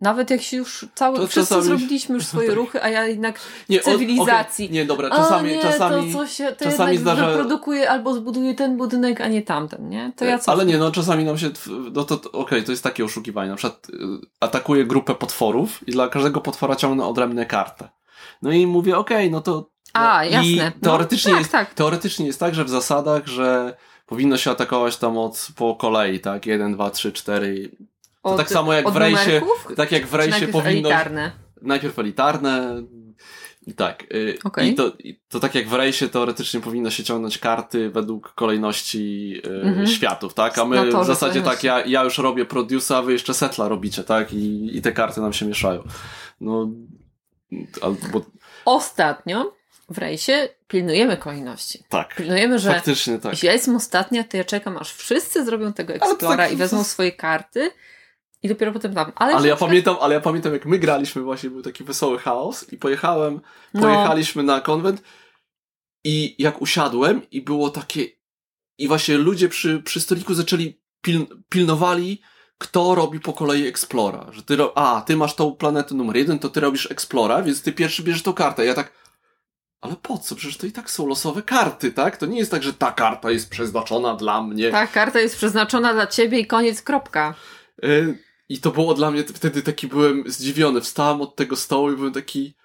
Nawet jak się już cały, To wszyscy czasami- zrobiliśmy już swoje Tak. ruchy, a ja jednak Nie, o- cywilizacji. okej, Nie, dobra, o czasami. nie, czasami to coś się, to czasami zdarza- wyprodukuje albo zbuduje ten budynek, a nie tamten, nie? To ja co? Ale nie, no czasami nam się. No to, okej, to jest takie oszukiwanie. Na przykład y, atakuję grupę potworów i dla każdego potwora ciągnę odrębne kartę. No i mówię, okej, no to. A, no, jasne. I No, teoretycznie, tak, jest, tak. teoretycznie jest tak, że w zasadach, że powinno się atakować tam od po kolei, tak? 1, 2, 3, 4. To Od- tak samo jak od w rejsie. Tak jak w rejsie najpierw powinno. elitarne? Najpierw elitarne. I tak. y, Okej. I, to, I to tak jak w rejsie teoretycznie powinno się ciągnąć karty według kolejności y, Mhm. światów, tak? A my w zasadzie tak, ja, ja już robię produce'a, a wy jeszcze setla robicie, tak? I, I te karty nam się mieszają. No. Albo Ostatnio w rejsie pilnujemy kolejności. tak. Pilnujemy, że Faktycznie tak. jeśli ja jestem ostatnia, to ja czekam, aż wszyscy zrobią tego Explora tak- i wezmą swoje karty I dopiero potem tam. Ale, Ale ja pamiętam, ale ja pamiętam jak my graliśmy właśnie, był taki wesoły chaos i pojechałem, No. pojechaliśmy na konwent i jak usiadłem i było takie i właśnie ludzie przy, przy stoliku zaczęli pil, pilnowali kto robi po kolei Explora, że ty, a, ty masz tą planetę numer jeden, to ty robisz Explora, więc ty pierwszy bierzesz tą kartę. Ja tak, ale po co? Przecież to i tak są losowe karty, tak? To nie jest tak, że ta karta jest przeznaczona dla mnie. Ta karta jest przeznaczona dla ciebie i koniec, kropka. Y, I to było dla mnie, wtedy taki byłem zdziwiony. Wstałem od tego stołu i byłem taki,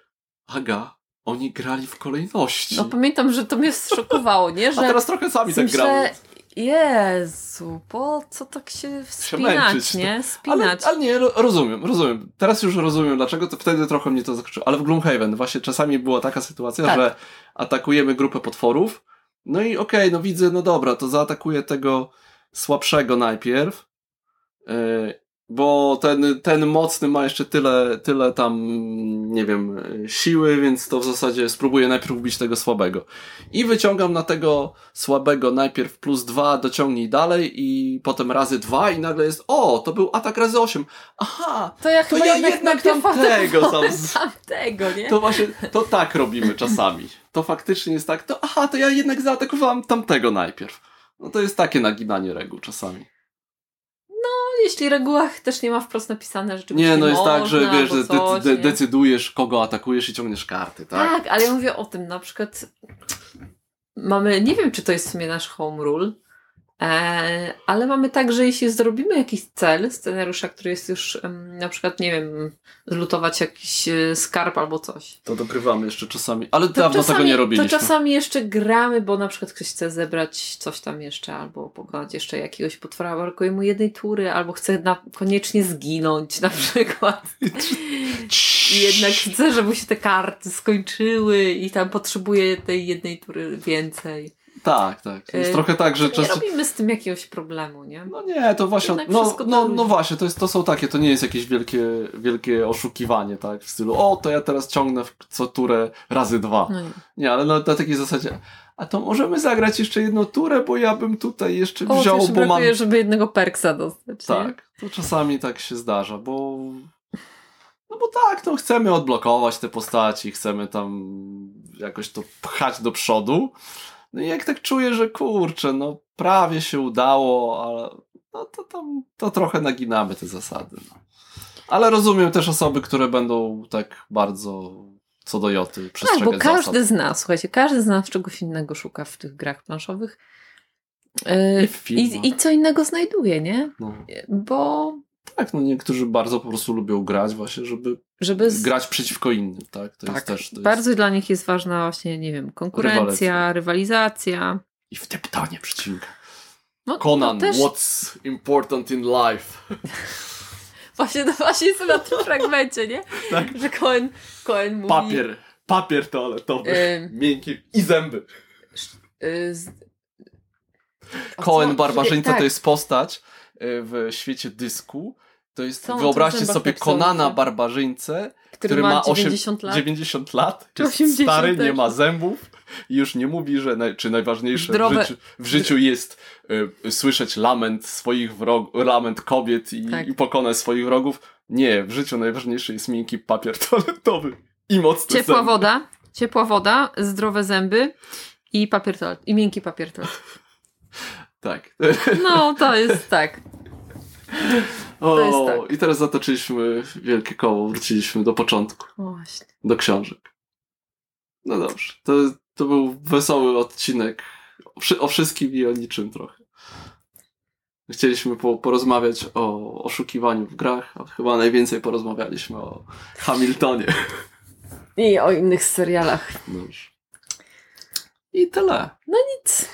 Aga, oni grali w kolejności. No pamiętam, że to mnie szokowało, nie? Że A teraz trochę sami tak gramy. Jezu, po co tak się wspinać, nie? Ale, Spinać. ale nie, ro- rozumiem, rozumiem. Teraz już rozumiem dlaczego, to wtedy trochę mnie to zaskoczyło. Ale w Gloomhaven właśnie czasami była taka sytuacja, Tak. że atakujemy grupę potworów, no i okej, no widzę, no dobra, to zaatakuję tego słabszego najpierw, bo ten, ten mocny ma jeszcze tyle, tyle tam, nie wiem, siły, więc to w zasadzie spróbuję najpierw ubić tego słabego. I wyciągam na tego słabego najpierw plus dwa, dociągnij dalej i potem razy dwa i nagle jest, o, to był atak razy osiem. Aha, To ja to ja jednak, jednak tamtego tam- tamtego, nie? to właśnie, to tak robimy czasami. To faktycznie jest tak, to aha, to ja jednak zaatakowałem tamtego najpierw. No to jest takie naginanie reguł czasami. Jeśli regułach też nie ma wprost napisane rzeczywiście Nie, no jest tak, że można, wiesz, albo że de- coś, de- nie? decydujesz, kogo atakujesz i ciągniesz karty, tak? Tak, ale ja mówię o tym, na przykład mamy, nie wiem czy to jest w sumie nasz home rule, ale mamy tak, że jeśli zrobimy jakiś cel scenariusza, który jest już na przykład, nie wiem, zlutować jakiś e, skarb albo coś. To dogrywamy jeszcze czasami, ale To dawno czasami, tego nie robiliśmy. To czasami jeszcze gramy, bo na przykład ktoś chce zebrać coś tam jeszcze, albo pokonać jeszcze jakiegoś potwora, brakuje mu jednej tury, albo chce na, koniecznie zginąć na przykład. I jednak chce, żeby się te karty skończyły i tam potrzebuje tej jednej tury więcej. Tak, tak. To jest Y, trochę tak, że Nie czasem... robimy z tym jakiegoś problemu, nie? No nie, to właśnie, Jednak no, no, no właśnie, to, jest, to są takie, to nie jest jakieś wielkie, wielkie oszukiwanie, tak, w stylu, o, to ja teraz ciągnę w co turę razy dwa. No nie. Nie, ale no, na takiej zasadzie, a to możemy zagrać jeszcze jedną turę, bo ja bym tutaj jeszcze O, wziął, jeszcze bo mam... brakuje, żeby jednego perksa dostać, nie? Tak, to czasami tak się zdarza, bo... No bo tak, no chcemy odblokować te postaci, chcemy tam jakoś to pchać do przodu. No i jak tak czuję, że kurczę, no prawie się udało, ale no to tam, to trochę naginamy te zasady. No. Ale rozumiem też osoby, które będą tak bardzo co do joty Tak, przestrzegać bo każdy zasad. z nas, słuchajcie, każdy z nas czegoś innego szuka w tych grach planszowych. Yy. I, I co innego znajduje, nie? No, Bo tak, no niektórzy bardzo po prostu lubią grać właśnie, żeby żeby z, grać przeciwko innym, tak? To tak, jest też... To jest... bardzo dla nich jest ważna właśnie, nie wiem, konkurencja, rywalizacja. I wdeptanie przeciwnika. No, Conan, no też, what's important in life? Właśnie, no właśnie jestem na tym fragmencie, nie? Tak. Że Cohen, Cohen mówi... Papier, papier toaletowy, Ym. miękki i zęby. y, z- Cohen co- Barbarzyńca tak, to jest postać y, w świecie dysku. To jest, on wyobraźcie sobie Konana Barbarzyńcę, który, który ma ma 90 lat. 90 lat, Czy jest 80 stary, też. nie ma zębów i już nie mówi, że naj, czy najważniejsze Zdrowe- w życiu, w życiu jest y, słyszeć lament swoich wrogów, lament kobiet i, Tak. i pokonać swoich wrogów. Nie, w życiu najważniejszy jest miękki papier toaletowy i mocne Ciepła zęby. woda, ciepła woda, zdrowe zęby i papier toalet, i miękki papier toalet. Tak. No, to jest tak. O, tak. I teraz zatoczyliśmy wielkie koło, wróciliśmy do początku, właśnie. do książek. No dobrze, to, to był wesoły odcinek o, wszy- o wszystkim i o niczym trochę. Chcieliśmy po, porozmawiać o oszukiwaniu w grach, a chyba najwięcej porozmawialiśmy o Hamiltonie. I o innych serialach. Dobrze. I tyle. Nic.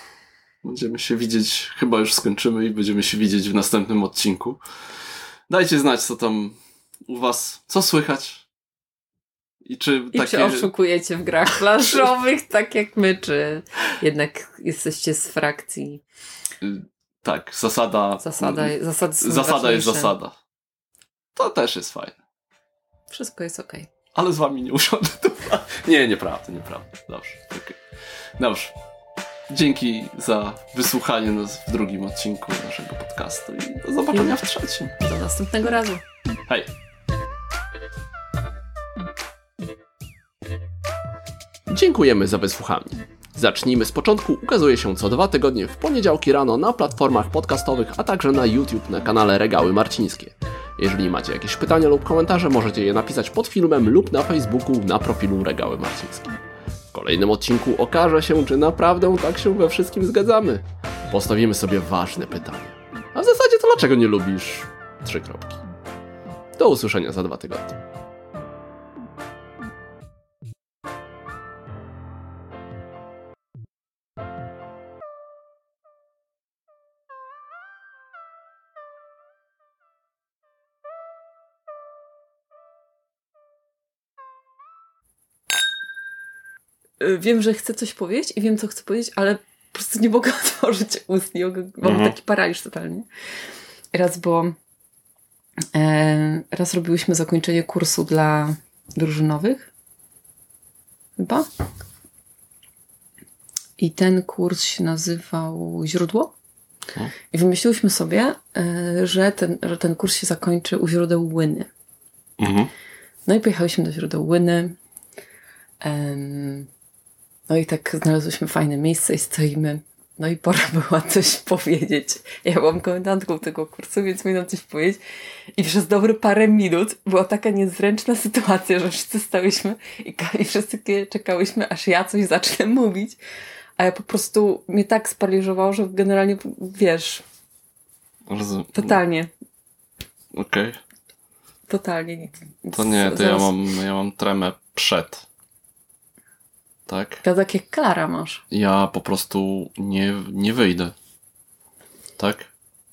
Będziemy się widzieć, chyba już skończymy i będziemy się widzieć w następnym odcinku. Dajcie znać, co tam u was, co słychać. I czy I takie... czy oszukujecie w grach planszowych, tak jak my, czy jednak jesteście z frakcji? Tak, zasada... Zasada, zasady Zasada jest zasada. To też jest fajne. Wszystko jest okej. Ale z wami nie usiądę. Nie, nieprawda, nieprawda. Dobrze, okej. Dobrze. Dzięki za wysłuchanie nas w drugim odcinku naszego podcastu i do zobaczenia w trzecim. Do następnego razu. Hej! Dziękujemy za wysłuchanie. Zacznijmy z początku ukazuje się co dwa tygodnie w poniedziałki rano na platformach podcastowych, a także na YouTube na kanale Regały Marcińskie. Jeżeli macie jakieś pytania lub komentarze, możecie je napisać pod filmem lub na Facebooku na profilu Regały Marcińskie. Kolejnym odcinku okaże się, czy naprawdę tak się we wszystkim zgadzamy. Postawimy sobie ważne pytanie. A w zasadzie to dlaczego nie lubisz trzy kropki? Do usłyszenia za dwa tygodnie. Wiem, że chcę coś powiedzieć i wiem, co chcę powiedzieć, ale po prostu nie mogę otworzyć ust. Nie mogę, mam Mhm. taki paraliż totalnie. Raz, bo e, raz robiłyśmy zakończenie kursu dla drużynowych. Chyba. I ten kurs się nazywał Źródło. Mhm. I wymyśliłyśmy sobie, e, że, ten, że ten kurs się zakończy u źródeł Łyny. Mhm. No i pojechałyśmy do źródeł Łyny. No i tak znalazłyśmy fajne miejsce i stoimy. No i pora była coś powiedzieć. Ja byłam komendantką tego kursu, więc miałam coś powiedzieć. I przez dobre parę minut była taka niezręczna sytuacja, że wszyscy stałyśmy i, i wszyscy czekałyśmy, aż ja coś zacznę mówić. A ja po prostu mnie tak sparaliżowało, że generalnie, wiesz, Rozumiem. totalnie, Okej. totalnie nic. To nie, to ja Zaraz- mam, ja mam tremę przed. Tak? To tak jak Klara masz. Ja po prostu nie, nie wyjdę. Tak?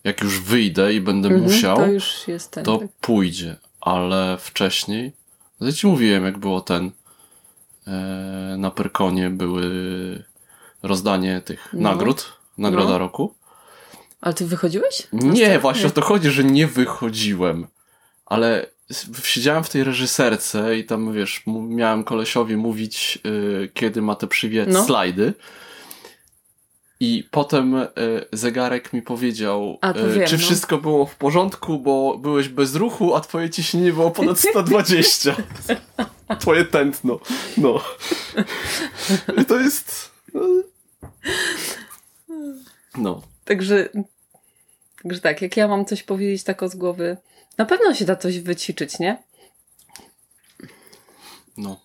Jak już wyjdę i będę Mhm, musiał, To już jest ten. to tak. pójdzie. Ale wcześniej, ja ci mówiłem, jak było ten, e, na Pyrkonie były rozdanie tych No. nagród, nagroda No. roku. Ale ty wychodziłeś? Nie, właśnie o to chodzi, że nie wychodziłem. Ale siedziałem w tej reżyserce i tam, wiesz, miałem kolesiowi mówić, y, kiedy ma te przywiec No. slajdy. I potem y, zegarek mi powiedział, A, y, wiem, czy no. wszystko było w porządku, bo byłeś bez ruchu, a twoje ciśnienie było ponad 120. Twoje tętno. No. To jest... no. No. Także, także tak, jak ja mam coś powiedzieć tak z głowy, na pewno się da coś wyćwiczyć, nie? No.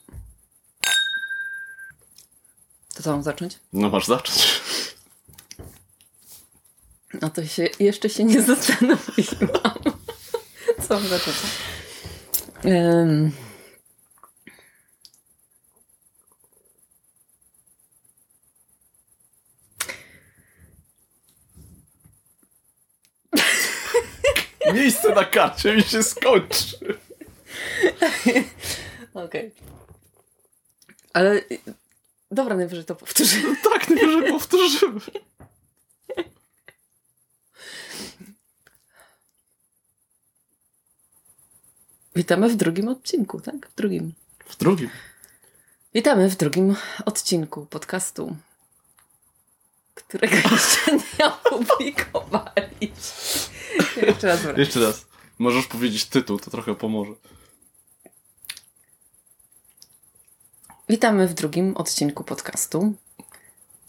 To co mam zacząć? No masz zacząć. No to się, jeszcze się nie zastanowiłam. Co mam zacząć? Em, Miejsce na karcie mi się skończy. Okej. Ale y, dobra, najwyżej to powtórzę. Tak, najwyżej powtórzymy. Witamy w drugim odcinku, tak? W drugim. W drugim. Witamy w drugim odcinku podcastu, którego jeszcze nie opublikowaliśmy. Jeszcze raz. Jeszcze raz. Możesz powiedzieć tytuł, to trochę pomoże. Witamy w drugim odcinku podcastu.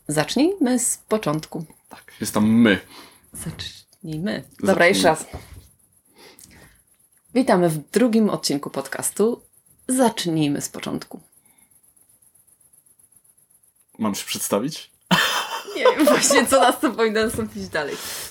Zacznijmy z początku. Tak, jest tam my. Zacznijmy. Dobra, Zacznijmy. jeszcze raz. Witamy w drugim odcinku podcastu. Zacznijmy z początku. Mam się przedstawić? Nie wiem właśnie, co nas to powinno nastąpić dalej.